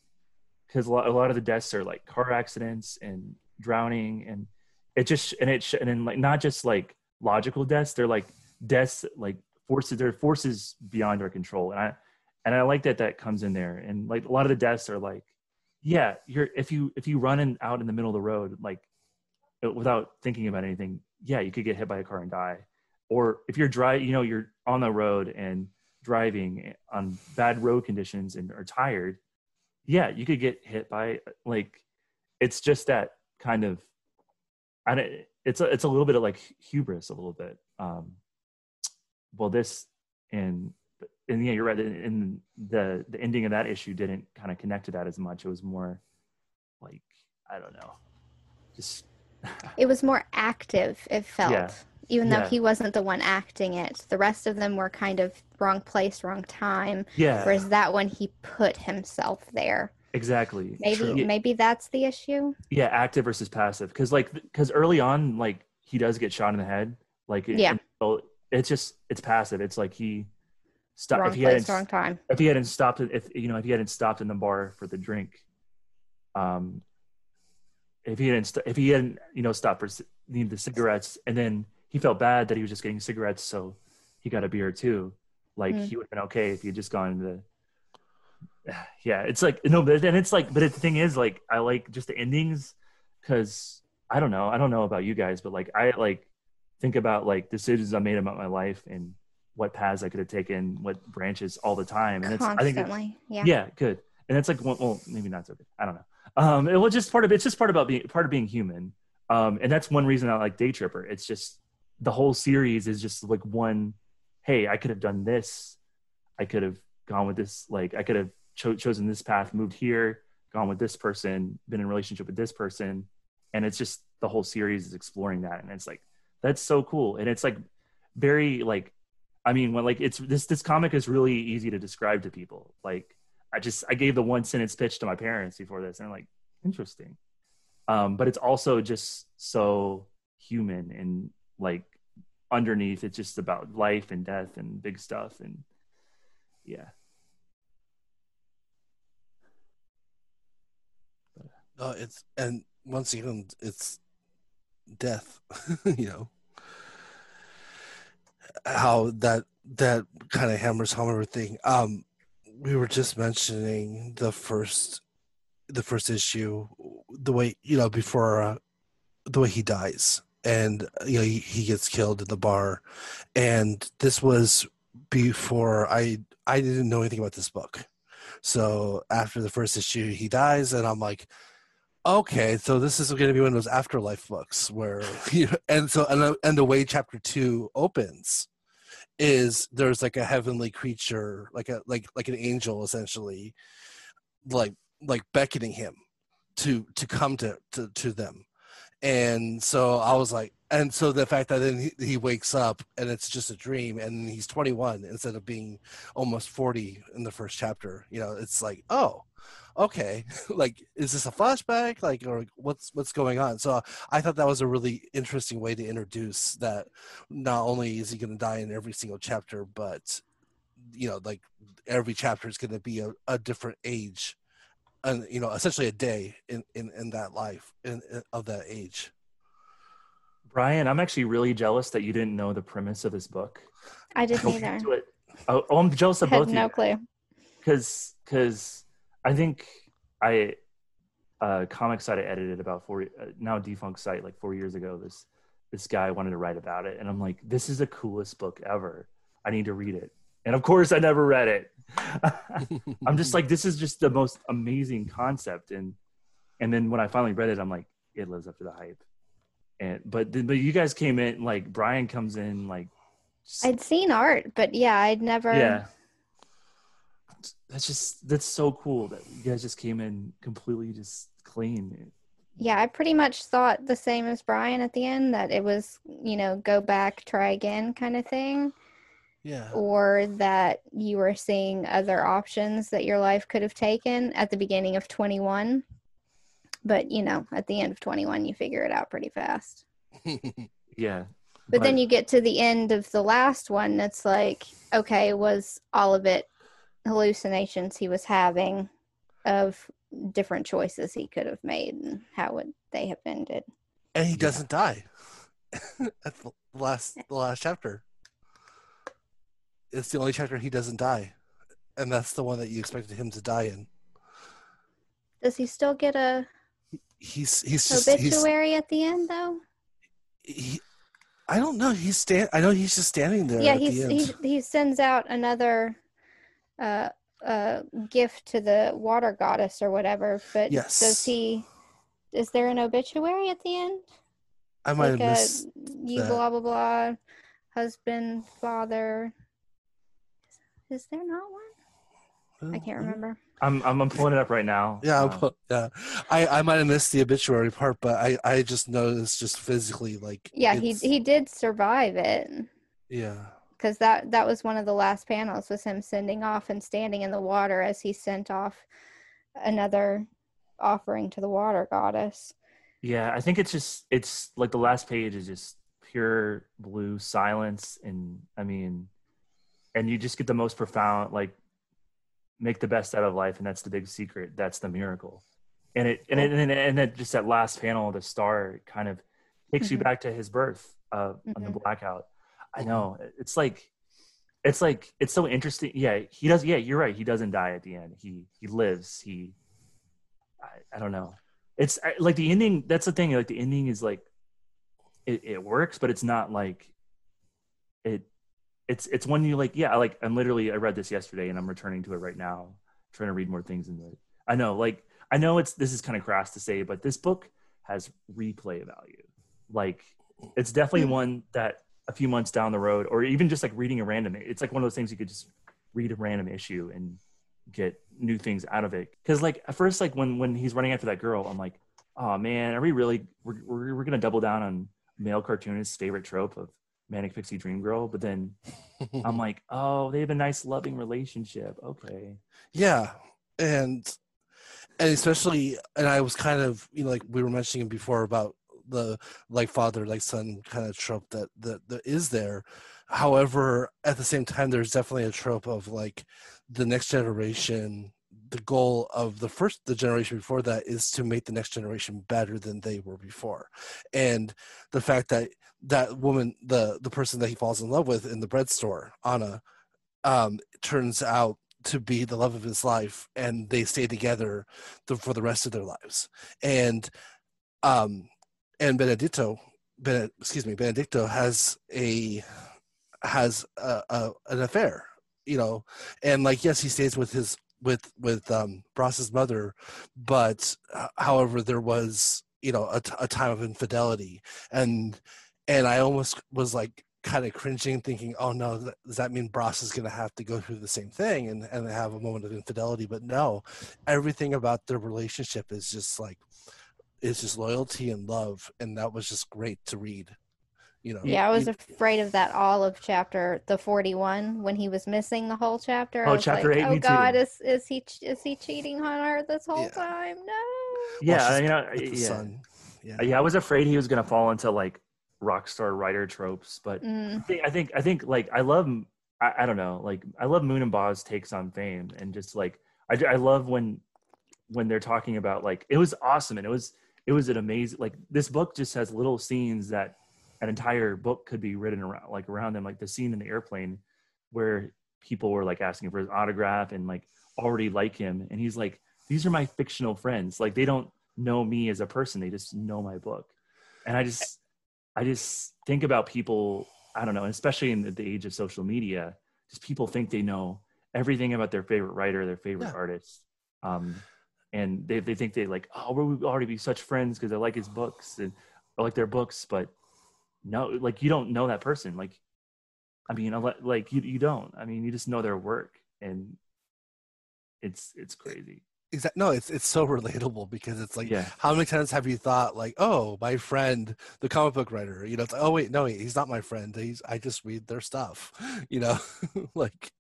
because a lot, a lot of the deaths are like car accidents and drowning and it just and it and then like not just like logical deaths they're like deaths like forces they're forces beyond our control and i and i like that that comes in there and like a lot of the deaths are like yeah you're if you if you run in, out in the middle of the road like uh, without thinking about anything yeah you could get hit by a car and die or if you're driving you know you're on the road and driving on bad road conditions and are tired yeah you could get hit by like it's just that kind of I don't, it's a, it's a little bit of like hubris a little bit. Um well this and and yeah you're right. And the the ending of that issue didn't kind of connect to that as much. It was more like i don't know. Just it was more active it felt. Yeah. Even though Yeah. he wasn't the one acting it. The rest of them were kind of wrong place wrong time. Yeah. Whereas that one he put himself there. Exactly. Maybe Yeah. maybe that's the issue? Yeah active versus passive. Because like because early on like he does get shot in the head. Like it- Yeah. and so it's just it's passive. It's like he stopped wrong if he place hadn't wrong time. if he hadn't stopped it if you know if he hadn't stopped in the bar for the drink um if he hadn't st- if he hadn't you know stopped for c- need the cigarettes and then he felt bad that he was just getting cigarettes so he got a beer too. Like Mm. he would have been okay if he had just gone to the yeah it's like no but and it's like but the thing is like i like just the endings because i don't know i don't know about you guys but like i like think about like decisions i made about my life and what paths i could have taken what branches all the time and it's i think constantly yeah. yeah good. And it's like well, well maybe not so good i don't know. Um it was just part of it's just part about being part of being human. Um and that's one reason i like day tripper. It's just the whole series is just like one hey i could have done this. I could have gone with this like i could have cho- chosen this path moved here gone with this person been in a relationship with this person. And it's just the whole series is exploring that. And it's like that's so cool. And it's like very like i mean when like it's this this comic is really easy to describe to people. Like I just I gave the one sentence pitch to my parents before this, and they're like, interesting. Um, but it's also just so human and like underneath, it's just about life and death and big stuff, and yeah, No, it's and once again, it's death. you know how that that kind of hammers home everything. Um, we were just mentioning the first the first issue, the way you know before uh, the way he dies, and uh, you know he, he gets killed in the bar, and this was before I I didn't know anything about this book. So after the first issue, he dies, and I'm like, okay, so this is going to be one of those afterlife books where, you know, and so and the, and the way chapter two opens is there's like a heavenly creature, like a like like an angel essentially, like like beckoning him to to come to to, to them, and so I was like, and so the fact that then he, he wakes up and it's just a dream, and he's 21 instead of being almost 40 in the first chapter, you know, it's like, oh, okay, like is this a flashback, like, or what's what's going on? So I thought that was a really interesting way to introduce that. Not only is he going to die in every single chapter, but you know like every chapter is going to be a, a different age and you know essentially a day in in, in that life in, in of that age Brian, I'm actually really jealous that you didn't know the premise of this book. I didn't Going either. it- Oh, oh, I'm jealous of Had both no of you clue. because because I think I uh, comic site I edited about four uh, now defunct site like four years ago. This this guy wanted to write about it, and I'm like, this is the coolest book ever. I need to read it, and of course, I never read it. I'm just like, this is just the most amazing concept, and and then when I finally read it, I'm like, it lives up to the hype. And but then- but you guys came in like Brian comes in like, just- I'd seen art, but yeah, I'd never. yeah. That's just that's so cool that you guys just came in completely just clean. Yeah, I pretty much thought the same as Brian at the end that it was, you know, go back, try again kind of thing, yeah or that you were seeing other options that your life could have taken at the beginning of 21. But, you know, at the end of 21, you figure it out pretty fast. Yeah. But then you get to the end of the last one, it's like, okay, was all of it hallucinations he was having of different choices he could have made and how would they have ended? and he doesn't die at the last the last chapter it's the only chapter he doesn't die and that's the one that you expected him to die in Does he still get a he's he's just he's, obituary at the end though? he, i don't know he's stand i know he's just standing there yeah, he's the he he sends out another uh uh gift to the water goddess or whatever, but Yes. does he is there an obituary at the end? i might like have a missed you that. blah blah blah husband, father. Is there not one? I can't remember. I'm, I'm I'm pulling it up right now. yeah I'll Um, put- yeah i i might have missed the obituary part but i i just noticed just physically like Yeah, he he did survive it yeah because that that was one of the last panels was him sending off and standing in the water as he sent off another offering to the water goddess. yeah, I think it's just it's like the last page is just pure blue silence, and I mean, and you just get the most profound like make the best out of life, and that's the big secret. That's the miracle, and it and it, and, it, and then just that last panel the star kind of takes you Mhm. back to his birth uh, on the Mhm. blackout. I know it's like it's like it's so interesting. Yeah, he does. Yeah, you're right. He doesn't die at the end. He he lives. He I, I don't know. It's I- like the ending. That's the thing. Like the ending is like it, it works, but it's not like it. It's it's when you like yeah like I'm literally I read this yesterday and I'm returning to it right now trying to read more things into it. I know like I know it's this is kind of crass to say, but this book has replay value. Like it's definitely Mm. one that a few months down the road, or even just like reading a random, it's like one of those things you could just read a random issue and get new things out of it. Because like at first, like when when he's running after that girl, I'm like, oh man, are we really we're we're, we're gonna double down on male cartoonist's favorite trope of manic pixie dream girl? But then I'm like, oh, they have a nice loving relationship. Okay, Yeah, and and especially, and I was kind of, you know, like we were mentioning before about the like father like son kind of trope that that, that is there. However, at the same time, there's definitely a trope of like the next generation. The goal of the first the generation before that is to make the next generation better than they were before, and the fact that that woman, the the person that he falls in love with in the bread store, Anna, um, turns out to be the love of his life and they stay together the, for the rest of their lives. And um and benedito ben, excuse me benedito has a has a, a, an affair you know? And like yes he stays with his with with um Bras's mother but uh, however there was you know a, t- a time of infidelity. And and i almost was like kind of cringing, thinking, "Oh no, th- does that mean Bras is going to have to go through the same thing and and have a moment of infidelity?" But no, everything about their relationship is just like is just loyalty and love, and that was just great to read. You know, Yeah, I was You- afraid of that all of chapter the 41 when he was missing the whole chapter. Oh, I Oh, was chapter like, eight, Oh me too. God, is is he is he cheating on her this whole Yeah. time? No. yeah, she's you know, with yeah. son. Yeah, yeah. I was afraid he was gonna fall into like rock star writer tropes, but I Mm, think I think I think like I love I, I don't know. Like I love Moon and Ba's takes on fame, and just like I, I love when when they're talking about like it was awesome and it was it was an amazing like this book just has little scenes that an entire book could be written around like around them like the scene in the airplane where people were like asking for his autograph and like already like him and he's like these are my fictional friends like they don't know me as a person they just know my book and i just i just think about people i don't know especially in the, the age of social media just people think they know everything about their favorite writer their favorite Yeah. artist um and they, they think they like oh we'll already be such friends because i like his books and I like their books but no like you don't know that person like i mean like you, you don't i mean you just know their work and it's it's crazy Exactly. No, it's it's so relatable because it's like, yeah how many times have you thought like, oh, my friend, the comic book writer, you know, it's like, oh wait, no, he's not my friend. He's I just read their stuff, you know, like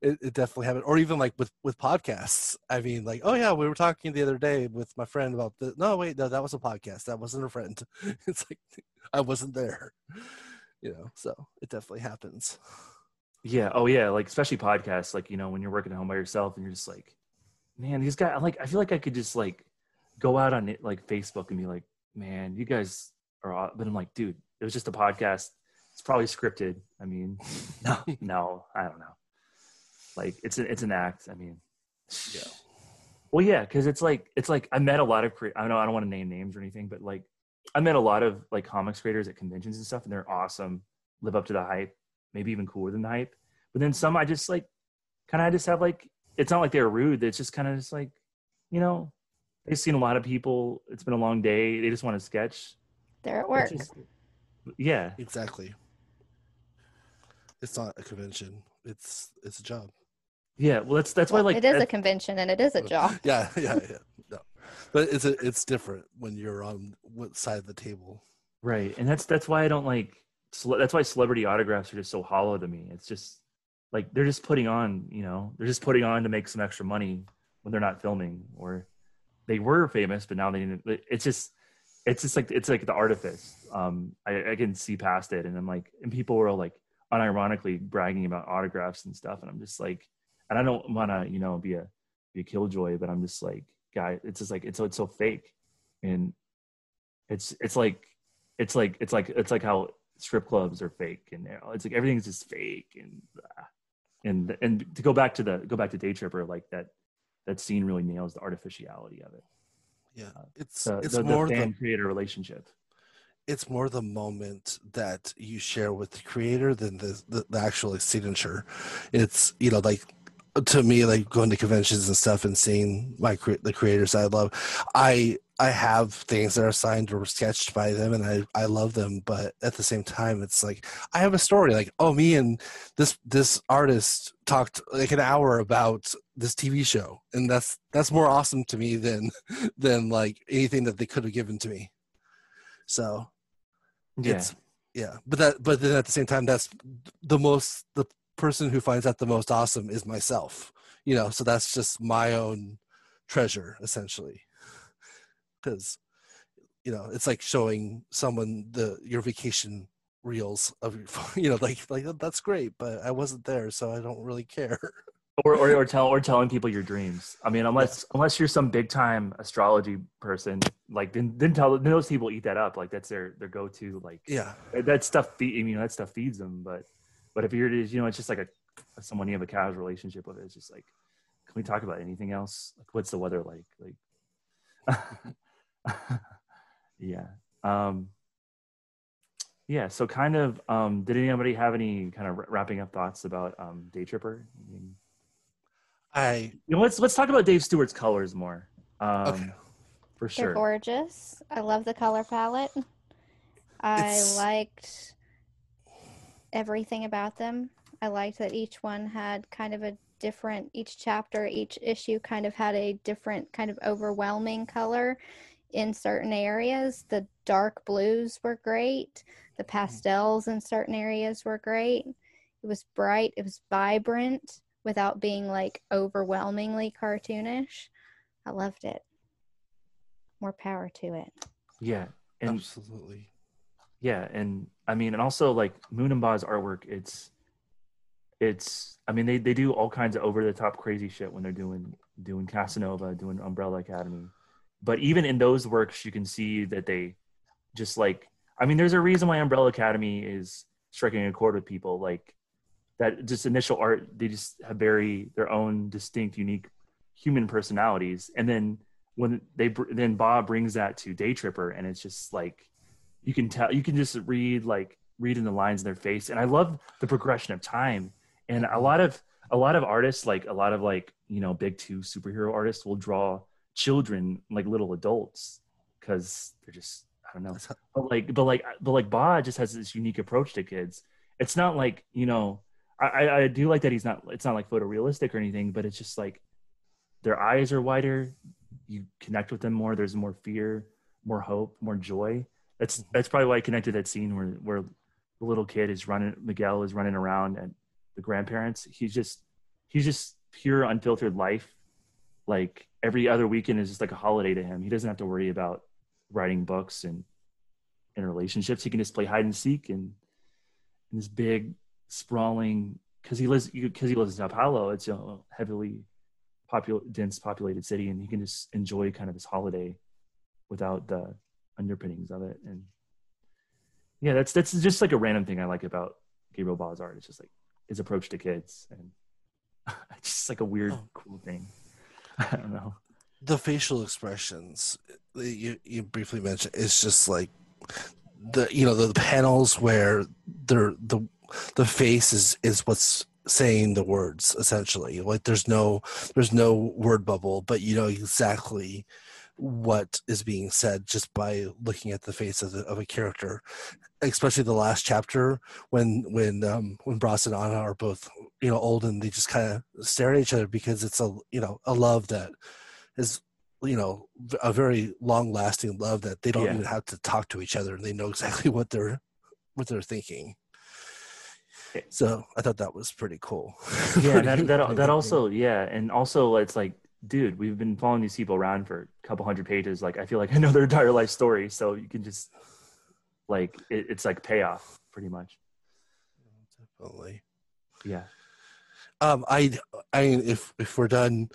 it, it definitely happened. Or even like with with podcasts. I mean, like, oh yeah, we were talking the other day with my friend about the. No, wait, no, that was a podcast. That wasn't a friend. It's like I wasn't there, you know. So it definitely happens. yeah oh yeah like especially podcasts like you know when you're working at home by yourself and you're just like man these guys like i feel like i could just like go out on it like facebook and be like man you guys are aw-" but i'm like dude it was just a podcast. It's probably scripted. I mean no. no i don't know. Like it's an it's an act i mean. Yeah. well yeah because it's like it's like i met a lot of cre- i know i don't want to name names or anything but like i met a lot of like comics creators at conventions and stuff and they're awesome live up to the hype maybe even cooler than the hype. But then some i just like kind of just have like it's not like they're rude it's just kind of just like you know they've seen a lot of people it's been a long day they just want to sketch They're at work. just- yeah Exactly. It's not a convention. It's it's a job. yeah well that's that's why like it is a convention and it is a job. Yeah, yeah, yeah. No, but it's a, it's different when you're on what side of the table. Right, and that's that's why I don't like. cele- That's why celebrity autographs are just so hollow to me. It's just like they're just putting on, you know, they're just putting on to make some extra money when they're not filming, or they were famous, but now they. It's just, it's just like it's like the artifice. Um, I, I can see past it, and I'm like, and people were like unironically bragging about autographs and stuff, and I'm just like, and I don't want to, you know, be a be a killjoy, but I'm just like, guy, it's just like it's so it's so fake, and it's it's like it's like it's like it's like how strip clubs are fake and it's like everything's just fake and and and to go back to the go back to day tripper like that that scene really nails the artificiality of it Yeah, uh, it's the, it's the, more the the fan creator relationship it's more the moment that you share with the creator than the, the, the actual signature. It's you know like to me like going to conventions and stuff and seeing my the creators I love. I I have things that are signed or sketched by them and I I love them, but at the same time it's like I have a story like oh me and this this artist talked like an hour about this TV show and that's that's more awesome to me than than like anything that they could have given to me. So yeah it's yeah but that but then at the same time that's the most the person who finds that the most awesome is myself you know so that's just my own treasure essentially because you know it's like showing someone the your vacation reels of your you know like like oh, that's great but i wasn't there so i don't really care. Or, or or tell or telling people your dreams. I mean unless unless you're some big time astrology person like then then tell then those people eat that up. Like that's their their go-to like yeah. that stuff feed, I mean that stuff feeds them but but if you're you know it's just like a someone you have a casual relationship with it's just like can we talk about anything else? Like what's the weather like? Like yeah um yeah so kind of um did anybody have any kind of wrapping up thoughts about um day tripper I mean, i you know let's let's talk about dave stewart's colors more um okay for sure. They're gorgeous. I love the color palette. I It's- liked everything about them. I liked that each one had kind of a different, each chapter, each issue kind of had a different kind of overwhelming color in certain areas. The dark blues were great. The mm-hmm. pastels in certain areas were great. It was bright, it was vibrant without being like overwhelmingly cartoonish. I loved it. More power to it. yeah and absolutely yeah and i mean and also like moon and ba's artwork it's it's I mean they they do all kinds of over the top crazy shit when they're doing doing Casanova, doing Umbrella Academy. But even in those works, you can see that they just like I mean, there's a reason why Umbrella Academy is striking a chord with people. Like that, just initial art, they just have very their own distinct, unique human personalities. And then when they then Ba brings that to Day Tripper, and it's just like you can tell, you can just read like reading the lines in their face. And I love the progression of time. And a lot of a lot of artists, like a lot of like you know big two superhero artists, will draw children like little adults because they're just I don't know. But like, but like, but like, Ba just has this unique approach to kids. It's not like you know. I I do like that he's not. It's not like photorealistic or anything, but it's just like their eyes are wider. You connect with them more. There's more fear, more hope, more joy. That's mm-hmm. that's probably why I connected that scene where where the little kid is running. Miguel is running around and the grandparents. He's just he's just pure unfiltered life. Like every other weekend is just like a holiday to him. He doesn't have to worry about writing books and in relationships. He can just play hide and seek and in this big sprawling because he lives because he lives in Sao Paulo. It's a heavily popul- dense populated city, and he can just enjoy kind of his holiday without the underpinnings of it. And yeah, that's that's just like a random thing I like about Gabriel art. It's just like his approach to kids, and it's just like a weird, oh. cool thing. I don't know. The facial expressions you you briefly mentioned it's just like the you know the, the panels where they're the the face is is what's saying the words essentially. Like there's no there's no word bubble but you know exactly what is being said just by looking at the face of, the, of a character especially the last chapter when when um when Bras and Anna are both you know old and they just kind of stare at each other because it's a you know a love that is you know a very long lasting love that they don't yeah. even have to talk to each other and they know exactly what they're what they're thinking. So i thought that was pretty cool. Yeah that, that, that also yeah and also it's like dude we've been following these people around for a couple hundred pages. Like i feel like i know their entire life story. So you can just like it, it's like payoff pretty much. Definitely. Yeah. Um i i mean if if we're done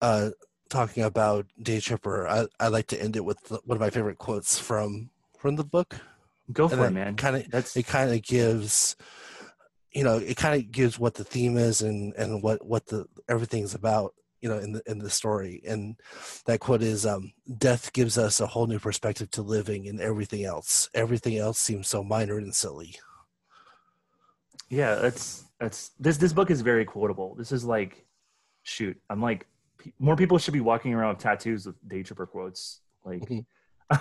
uh talking about Day Tripper, I, I like to end it with one of my favorite quotes from from the book. Go for it, man. Kind of, That's... it kind of gives, you know, it kind of gives what the theme is and and what what the everything's about, you know, in the in the story. And that quote is, um, "Death gives us a whole new perspective to living and everything else. Everything else seems so minor and silly." Yeah, that's that's this this book is very quotable. This is like, shoot, I'm like more people should be walking around with tattoos with day tripper quotes like mm-hmm.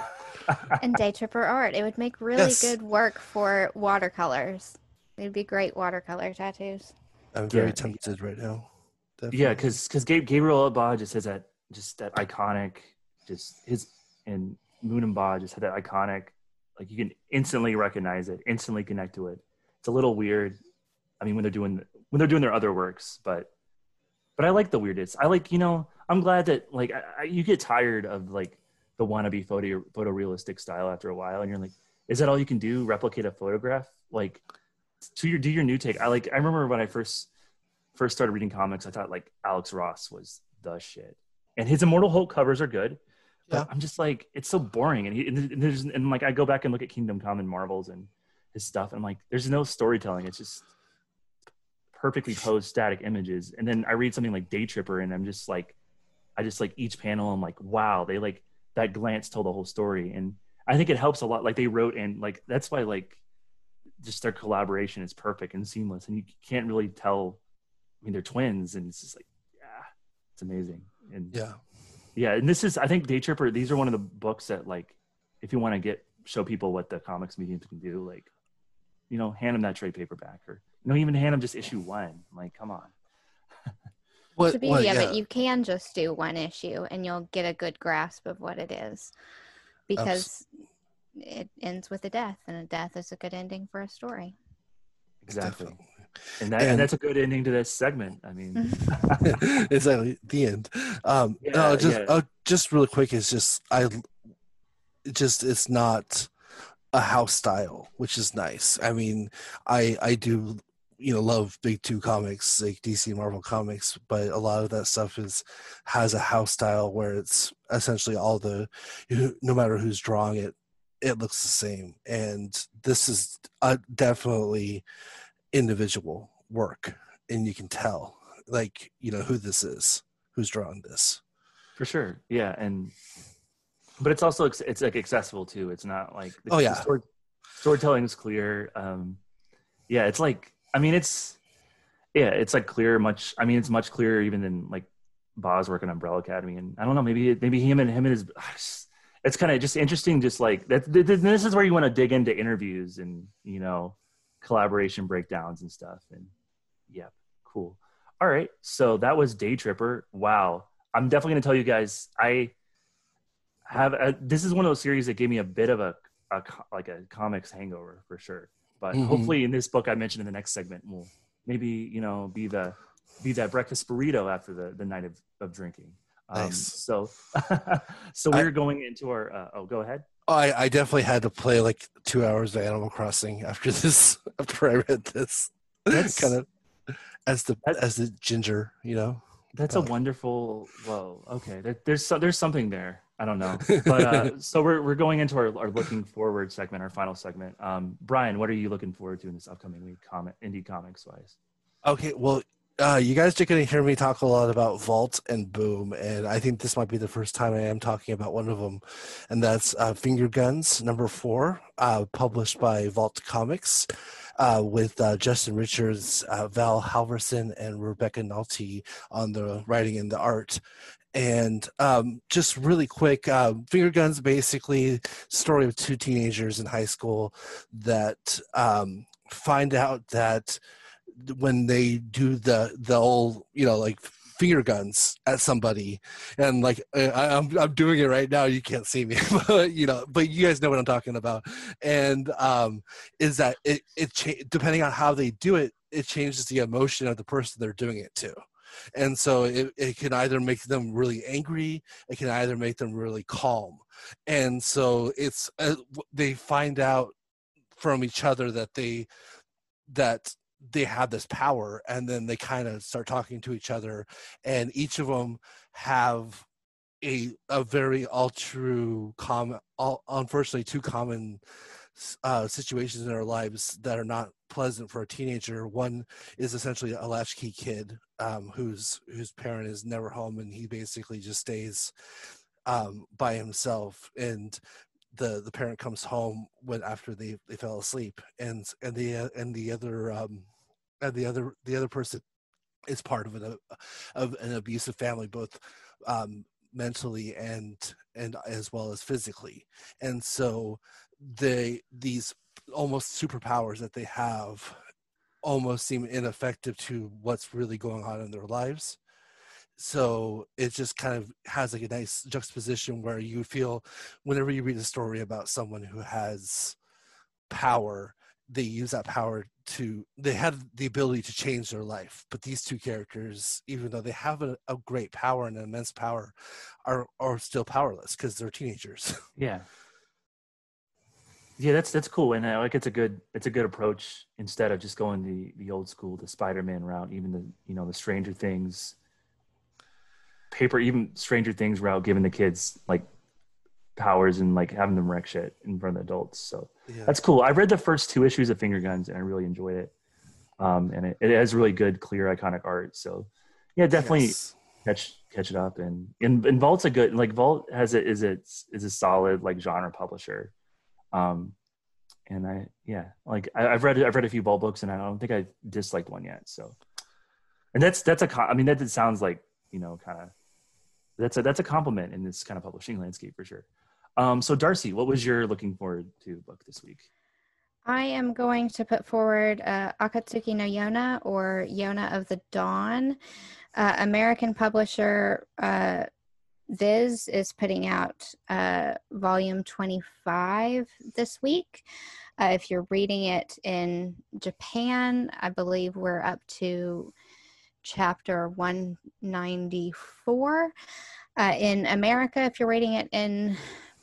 and day tripper art it would make really yes. good work for watercolors it'd be great watercolor tattoos i'm very yeah. tempted right now Definitely. yeah because because gabriel Ba just has that just that iconic just his and moon and ba just had that iconic like you can instantly recognize it instantly connect to it it's a little weird i mean when they're doing when they're doing their other works but but I like the weirdest. I like, you know, I'm glad that like I, you get tired of like the wannabe photo photorealistic style after a while, and you're like, is that all you can do? Replicate a photograph? Like, to your do your new take. I like. I remember when I first first started reading comics, I thought like Alex Ross was the shit, and his Immortal Hulk covers are good. But yeah. I'm just like, it's so boring, and, he, and there's and like I go back and look at Kingdom Come and Marvels and his stuff, and I'm like, there's no storytelling. It's just perfectly posed static images. And then I read something like Day Tripper and I'm just like, I just like each panel, I'm like, wow, they like that glance told the whole story. And I think it helps a lot. Like they wrote and like, that's why like just their collaboration is perfect and seamless. And you can't really tell, mean, they're twins and it's just like, yeah, it's amazing. And yeah. Yeah. And this is, I think Day Tripper, these are one of the books that like, if you want to get, show people what the comics mediums can do, like, you know, hand them that trade paperback or you know, even hand them just issue one. I'm like, come on. what, the beauty of yeah. but you can just do one issue and you'll get a good grasp of what it is because it ends with a death, and a death is a good ending for a story. Exactly. And, that, and, and, that's a good ending to this segment. I mean, exactly the end. Um, yeah, no, just yeah. uh, just really quick is just I just it's not a house style, which is nice. I mean, I I do you know love big two comics like DC Marvel comics, but a lot of that stuff is has a house style where it's essentially all the no matter who's drawing it, it looks the same. And this is uh, definitely individual work, and you can tell like you know who this is, who's drawing this. For sure, yeah, and but it's also it's like accessible too. It's not like the, oh yeah, story, storytelling is clear. Um, yeah, it's like I mean it's yeah, it's like clear much. I mean it's much clearer even than like Boz working Umbrella Academy, and I don't know maybe maybe him and him and his. It's kind of just interesting, just like that. This is where you want to dig into interviews and you know collaboration breakdowns and stuff. And yeah, cool. All right, so that was Day Tripper. Wow, I'm definitely gonna tell you guys. I have a, this is one of those series that gave me a bit of a, a like a comics hangover for sure. But mm-hmm. hopefully, in this book I mentioned in the next segment, will maybe you know be the be that breakfast burrito after the the night of, of drinking. Um, nice. So, so we're I, going into our. Uh, oh, go ahead. I, I definitely had to play like two hours of Animal Crossing after this. After I read this, that's kind of as the as the ginger, you know. That's a wonderful. Well, okay. There, there's there's something there. I don't know. But uh, so we're we're going into our, our looking forward segment, our final segment. Um, Brian, what are you looking forward to in this upcoming week, comic indie comics wise? Okay, well, uh, you guys are going to hear me talk a lot about Vault and Boom, and I think this might be the first time I am talking about one of them, and that's uh, Finger Guns number four, uh, published by Vault Comics. Uh, with uh, Justin Richards, uh, Val Halvorsen, and Rebecca Nalty on the writing and the art. And um, just really quick, uh, Finger Guns basically story of two teenagers in high school that um, find out that when they do the the old you know like finger guns at somebody. And like I, am I'm, I'm doing it right now. You can't see me but you know but you guys know what i'm talking about. And um is that it it cha- depending on how they do it it changes the emotion of the person they're doing it to. And so it, it can either make them really angry it can either make them really calm. And so it's uh, they find out from each other that they that they have this power and then they kind of start talking to each other and each of them have a a very all true common all, unfortunately two common uh, situations in our lives that are not pleasant for a teenager. One is essentially a latchkey kid um, whose whose parent is never home, and he basically just stays um, by himself. And the the parent comes home when after they they fell asleep and and the and the other um and the other the other person is part of an of an abusive family both um mentally and and as well as physically. And so they these almost superpowers that they have almost seem ineffective to what's really going on in their lives so it just kind of has like a nice juxtaposition where you feel whenever you read a story about someone who has power they use that power to they have the ability to change their life but these two characters even though they have a, a great power and an immense power are are still powerless because they're teenagers. Yeah. Yeah that's that's cool and I like it's a good it's a good approach instead of just going the the old school the spider-man route even the you know the stranger things paper even Stranger Things route, giving the kids like powers and like having them wreck shit in front of the adults. So yeah. that's cool. I read the first two issues of Finger Guns and I really enjoyed it. Um, and it, it has really good, clear, iconic art. So yeah, definitely yes. catch catch it up. And, and and Vault's a good like Vault has it is it is a solid like genre publisher. Um, and I yeah like I, have read I've read a few Vault books and I don't think I disliked one yet. So and that's that's a I mean that sounds like you know kind of that's a that's a compliment in this kind of publishing landscape for sure. Um, so Darcy, what was your looking forward to book this week? I am going to put forward uh, Akatsuki no Yona or Yona of the Dawn. Uh, American publisher uh, Viz is putting out uh, volume 25 this week. Uh, if you're reading it in Japan, I believe we're up to chapter 194. Uh, in America, if you're reading it in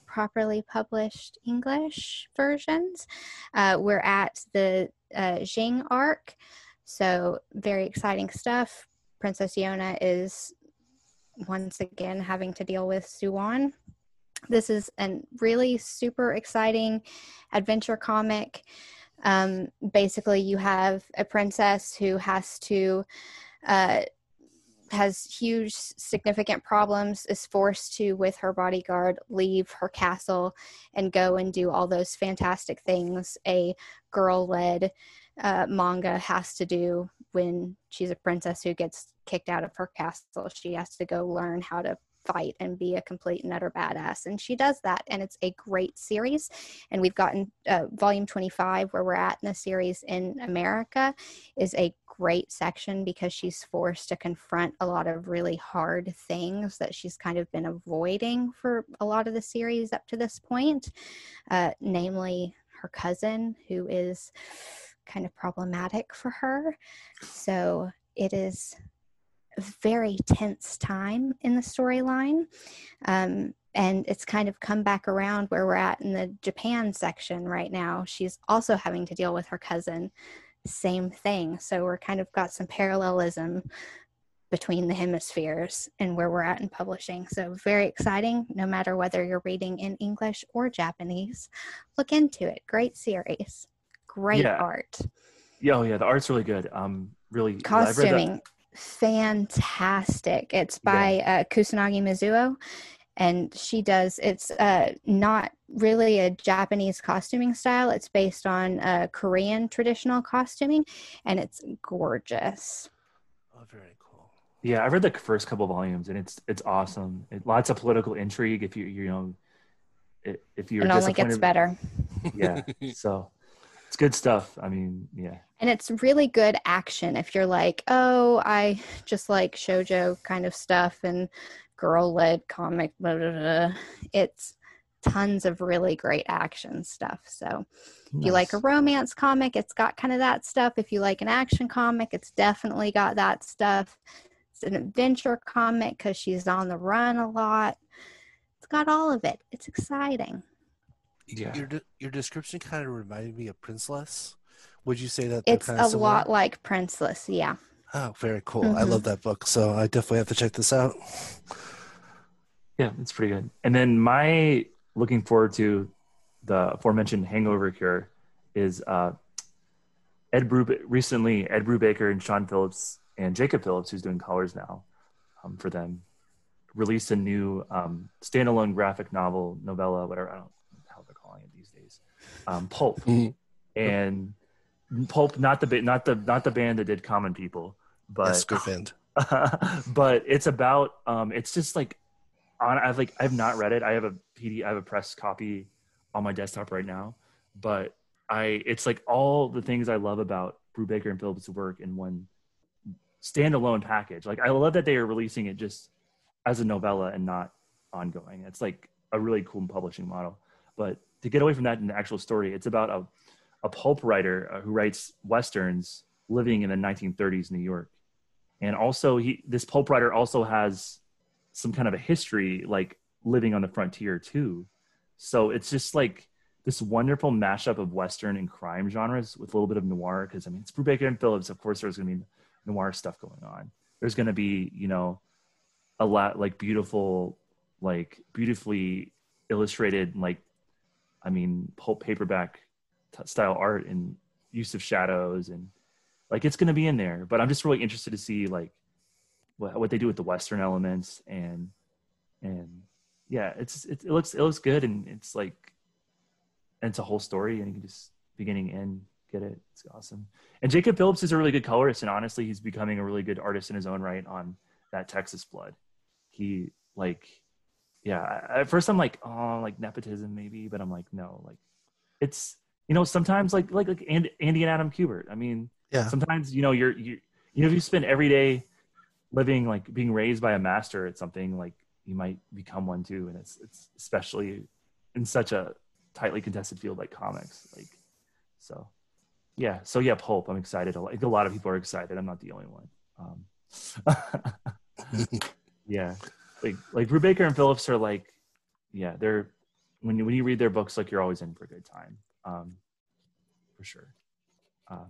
properly published English versions, uh, we're at the uh, Xing arc. So, very exciting stuff. Princess Yona is once again having to deal with Suwon. This is a really super exciting adventure comic. Um, basically, you have a princess who has to uh, has huge significant problems is forced to with her bodyguard leave her castle and go and do all those fantastic things a girl led uh, manga has to do when she's a princess who gets kicked out of her castle. She has to go learn how to fight and be a complete and utter badass. And she does that. And it's a great series. And we've gotten uh, volume 25, where we're at in the series in America, is a great section because she's forced to confront a lot of really hard things that she's kind of been avoiding for a lot of the series up to this point, uh, namely her cousin, who is kind of problematic for her. So it is very tense time in the storyline. Um, and it's kind of come back around where we're at in the Japan section right now. She's also having to deal with her cousin. Same thing. So we're kind of got some parallelism between the hemispheres and where we're at in publishing. So very exciting, no matter whether you're reading in English or Japanese. Look into it. Great series. Great yeah. art. Yeah, oh yeah, the art's really good. Um really costuming fantastic. It's by yeah. uh, Kusanagi Mizuho, and she does. It's uh, not really a Japanese costuming style. It's based on uh, Korean traditional costuming, and it's gorgeous. Oh, very cool. Yeah, I read the first couple volumes, and it's it's awesome. It, lots of political intrigue. If you you know, if you're it only gets better. Yeah. so it's good stuff. I mean, yeah. And it's really good action if you're like, oh, I just like shojo kind of stuff and girl led comic. Blah, blah, blah. It's tons of really great action stuff. So nice. if you like a romance comic, it's got kind of that stuff. If you like an action comic, it's definitely got that stuff. It's an adventure comic because she's on the run a lot. It's got all of it. It's exciting. Yeah. Your your description kind of reminded me of Princeless. Would you say that it's a similar? lot like Princeless? Yeah. Oh, very cool. Mm-hmm. I love that book, so I definitely have to check this out. Yeah, it's pretty good. And then my looking forward to the aforementioned Hangover Cure is uh, Ed Brew. Recently, Ed Brubaker and Sean Phillips and Jacob Phillips, who's doing colors now um, for them, released a new um, standalone graphic novel novella, whatever. I don't know how they're calling it these days, um, Pulp, mm-hmm. and Pulp, not the not the not the band that did Common People, but yes, good band. but it's about um, it's just like on. I've like I've not read it. I have a PD. I have a press copy on my desktop right now, but I it's like all the things I love about Brubaker and Phillips' work in one standalone package. Like I love that they are releasing it just as a novella and not ongoing. It's like a really cool publishing model. But to get away from that in the actual story, it's about a, a pulp writer uh, who writes westerns living in the 1930s New York. And also he this pulp writer also has some kind of a history like living on the frontier too. So it's just like this wonderful mashup of western and crime genres with a little bit of noir because I mean it's Brubaker and Phillips. Of course, there's going to be noir stuff going on. There's going to be you know a lot like beautiful, like beautifully illustrated like I mean, pulp paperback style art and use of shadows and like it's going to be in there. But I'm just really interested to see like what what they do with the Western elements and and yeah, it's it, it looks it looks good and it's like and it's a whole story and you can just beginning end get it. It's awesome. And Jacob Phillips is a really good colorist and honestly, he's becoming a really good artist in his own right on that Texas blood. He like yeah at first i'm like oh like nepotism maybe but i'm like no like it's you know sometimes like like like andy, andy and adam kubert i mean yeah. sometimes you know you're you you know if you spend every day living like being raised by a master at something like you might become one too and it's it's especially in such a tightly contested field like comics like so yeah so yeah pulp i'm excited. Like a lot of people are excited. I'm not the only one. Um yeah like like Brubaker and Phillips are like, yeah, they're when you when you read their books, like you're always in for a good time, um, for sure. Uh,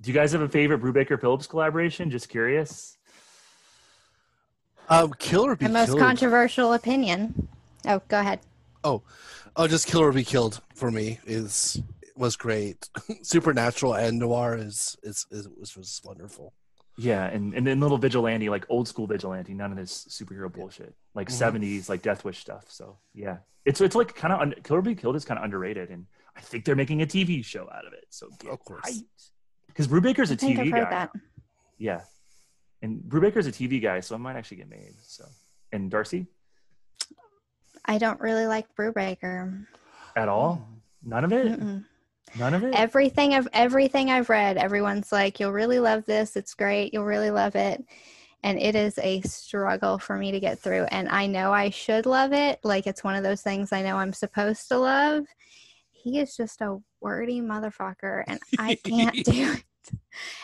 Do you guys have a favorite Brubaker Phillips collaboration? Just curious. Um, Kill or Be The most Killed. controversial opinion. Oh, go ahead. oh, oh, just Kill or Be Killed for me is was great. Supernatural and noir is is, is was, was wonderful. Yeah, and and then little vigilante, like old school vigilante, none of this superhero bullshit, like Mhm. 70s, like Death Wish stuff. So yeah, it's it's like kind of un- Kill or Be Killed is kind of underrated, and I think they're making a TV show out of it. So Of course. because Brubaker's a TV I've heard guy. that. Yeah, and Brubaker's a TV guy, so it might actually get made. So and Darcy I don't really like Brubaker. at all, none of it, Mm-mm. none of it. Everything I've everything I've read, everyone's like, "You'll really love this. It's great. You'll really love it." And it is a struggle for me to get through. And I know I should love it. Like it's one of those things I know I'm supposed to love. He is just a wordy motherfucker, and I can't do it.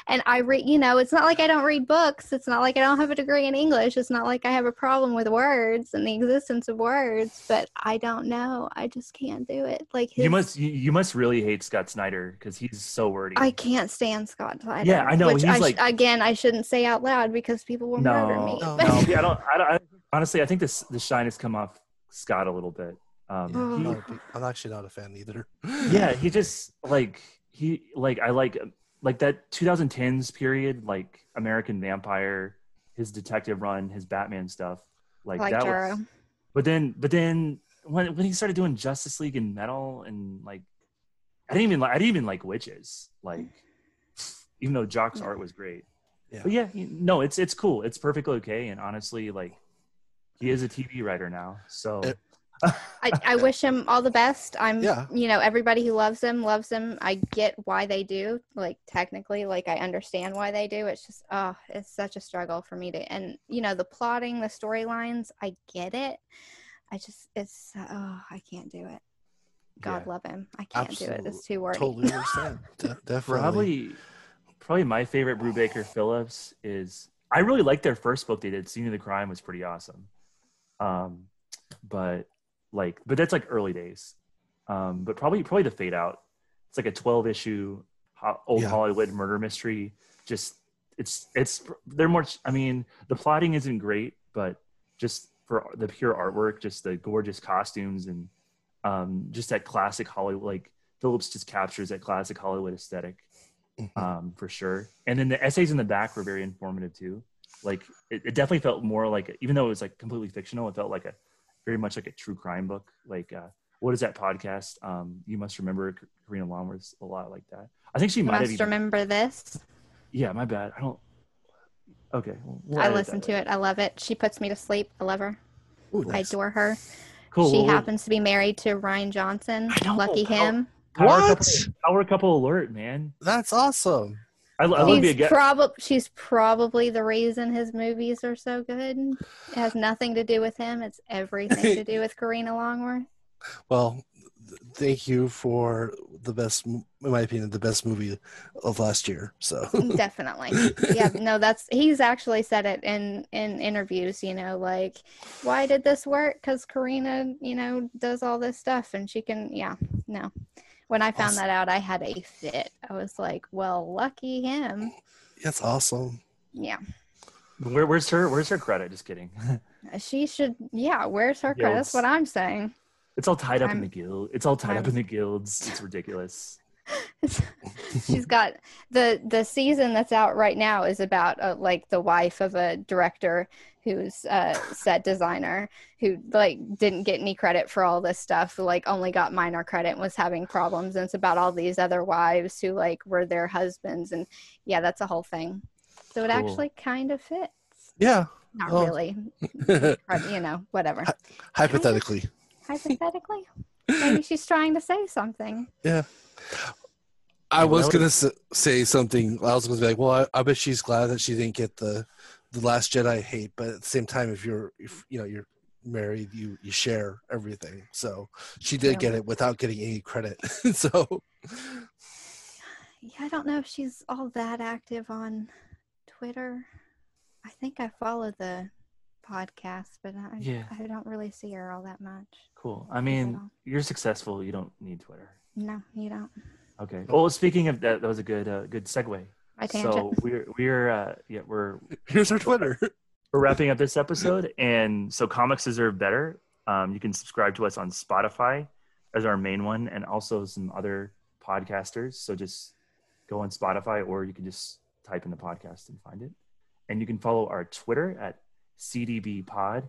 And I read, you know, it's not like I don't read books. It's not like I don't have a degree in English. It's not like I have a problem with words and the existence of words, but I don't know. I just can't do it. Like his, you must you, you must really hate Scott Snyder because he's so wordy. I can't stand Scott Snyder. Yeah, I know, Which he's I sh- like- again, I shouldn't say out loud because people will murder me. No, no, yeah, I don't, I don't. I, honestly, I think this the shine has come off Scott a little bit. Um, I'm, he- not a big- I'm actually not a fan either. yeah, he just like he like I like like that 2010s period, like American Vampire, his detective run, his Batman stuff, like, like that. Jaro. Was, but then, but then when when he started doing Justice League and Metal and like, I didn't even like I didn't even like Wytches, like even though Jock's Yeah. art was great. Yeah. But yeah, he- no, it's it's cool. It's perfectly okay, and honestly, like he is a TV writer now, so. It- I, I wish him all the best. I'm, Yeah. you know, everybody who loves him loves him. I get why they do. Like technically, like I understand why they do. It's just, oh, it's such a struggle for me to. And you know, the plotting, the storylines, I get it. I just, it's, oh, I can't do it. God Yeah. love him. I can't do it. It's too wordy. Totally understand. De- definitely. Probably, probably my favorite Brubaker Phillips is. I really liked their first book they did. Scene of the Crime was pretty awesome. Um, but like, but that's like early days. Um, but probably probably the Fade Out. It's like a twelve issue ho- old Yeah. Hollywood murder mystery. Just it's it's they're more. I mean, the plotting isn't great, but just for the pure artwork, just the gorgeous costumes and um, just that classic Hollywood like Phillips just captures that classic Hollywood aesthetic Mhm. um, for sure. And then the essays in the back were very informative too. Like it, it definitely felt more like, even though it was like completely fictional, it felt like a very much like a true crime book. Like uh, what is that podcast? Um, you must remember Karina Longworth's a lot like that. I think she You might have. must Even, remember this. yeah, my bad. I don't. Okay, well, we'll I listen to out. it. I love it. She puts me to sleep. I love her. Ooh, I adore her. Cool. she well, we'll- happens to be married to Rian Johnson. I know, Lucky how- him. Power What? Couple, power couple alert, man. That's awesome. I, I love to be a She's, guest. prob- she's probably the reason his movies are so good. It has nothing to do with him. It's everything to do with Karina Longworth. Well, th- thank you for the best, in my opinion, the best movie of last year. So Definitely. Yeah, no, that's he's actually said it in in interviews, you know, like why did this work? Cuz Karina, you know, does all this stuff and she can yeah, no. When I found Awesome. that out, I had a fit. I was like, well, lucky him. that's awesome. Yeah. Where, where's her? Where's her credit? Just kidding. She should yeah, where's her credit? That's what I'm saying. It's all tied up in I'm- the guild. It's all tied up I'm- in the guilds. It's ridiculous. she's got the the season that's out right now is about uh, like the wife of a director who's a set designer who like didn't get any credit for all this stuff like only got minor credit and was having problems and it's about all these other wives who like were their husbands and yeah that's a whole thing. So it Cool. actually kind of fits. Yeah, not Oh. really. You know whatever. Hypothetically. hypothetically. Maybe she's trying to say something I was gonna say something. I was gonna be like, well, I, I bet she's glad that she didn't get the the Last Jedi hate, but at the same time, if you're, if you know, you're married, you you share everything. So she did Yeah. get it without getting any credit. so Yeah, I don't know if she's all that active on Twitter. I think I follow the podcast, but I, Yeah. I don't really see her all that much. Cool. I mean, at you're successful. You don't need Twitter. No, you don't. Okay. Well, speaking of that, that was a good uh, good segue. By So we're we're uh, yeah we're Here's our Twitter. we're wrapping up this episode, and so comics deserve better. Um, you can subscribe to us on Spotify as our main one, and also some other podcasters. So just go on Spotify, or you can just type in the podcast and find it. And you can follow our Twitter at CDB Pod,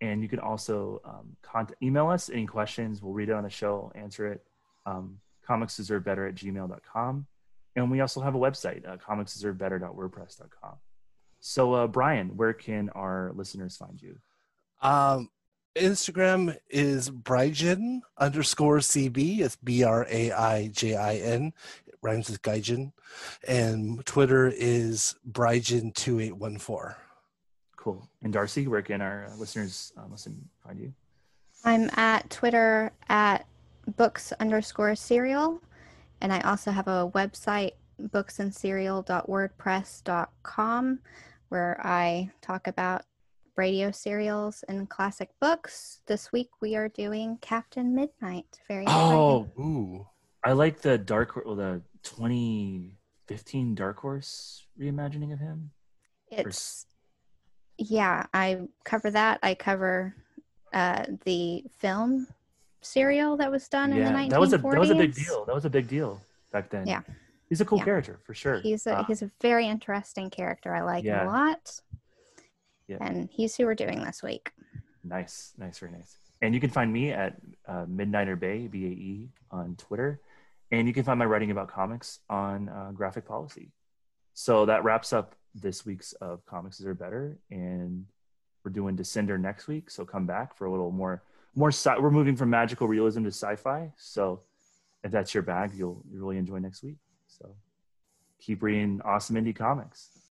and you can also um, contact, email us any questions. We'll read it on the show, answer it. Um, comics deserve better at gmail.com. And we also have a website, uh, comicsdeservebetter.wordpress.com. So, uh, Brian, where can our listeners find you? Um, Instagram is Braijin underscore CB. It's B R A I J I N. It rhymes with Gaijin. And Twitter is Braijin2814. Cool. And Darcy, where can our uh, listeners uh, listen find you? I'm at Twitter at books underscore serial. And I also have a website, booksandserial.wordpress.com, where I talk about radio serials and classic books. This week we are doing Captain Midnight. Very exciting. Oh, Ooh. I like the Dark well, the 2015 Dark Horse reimagining of him. It's yeah, I cover that. I cover uh, the film serial that was done in the 1940s. that was a that was a big deal. That was a big deal back then. Yeah. he's a cool Yeah. character for sure. He's a Uh, he's a very interesting character. I like him a lot. Yeah. And he's who we're doing this week. Nice, nice, very nice. And you can find me at uh, Midnighter Bae, B A E, on Twitter. And you can find my writing about comics on uh, Graphic Policy. So that wraps up this week's of Comics Are Better. And we're doing Descender next week. So come back for a little more, more. Sci- we're moving from magical realism to sci fi. So if that's your bag, you'll, you'll really enjoy next week. So keep reading awesome indie comics.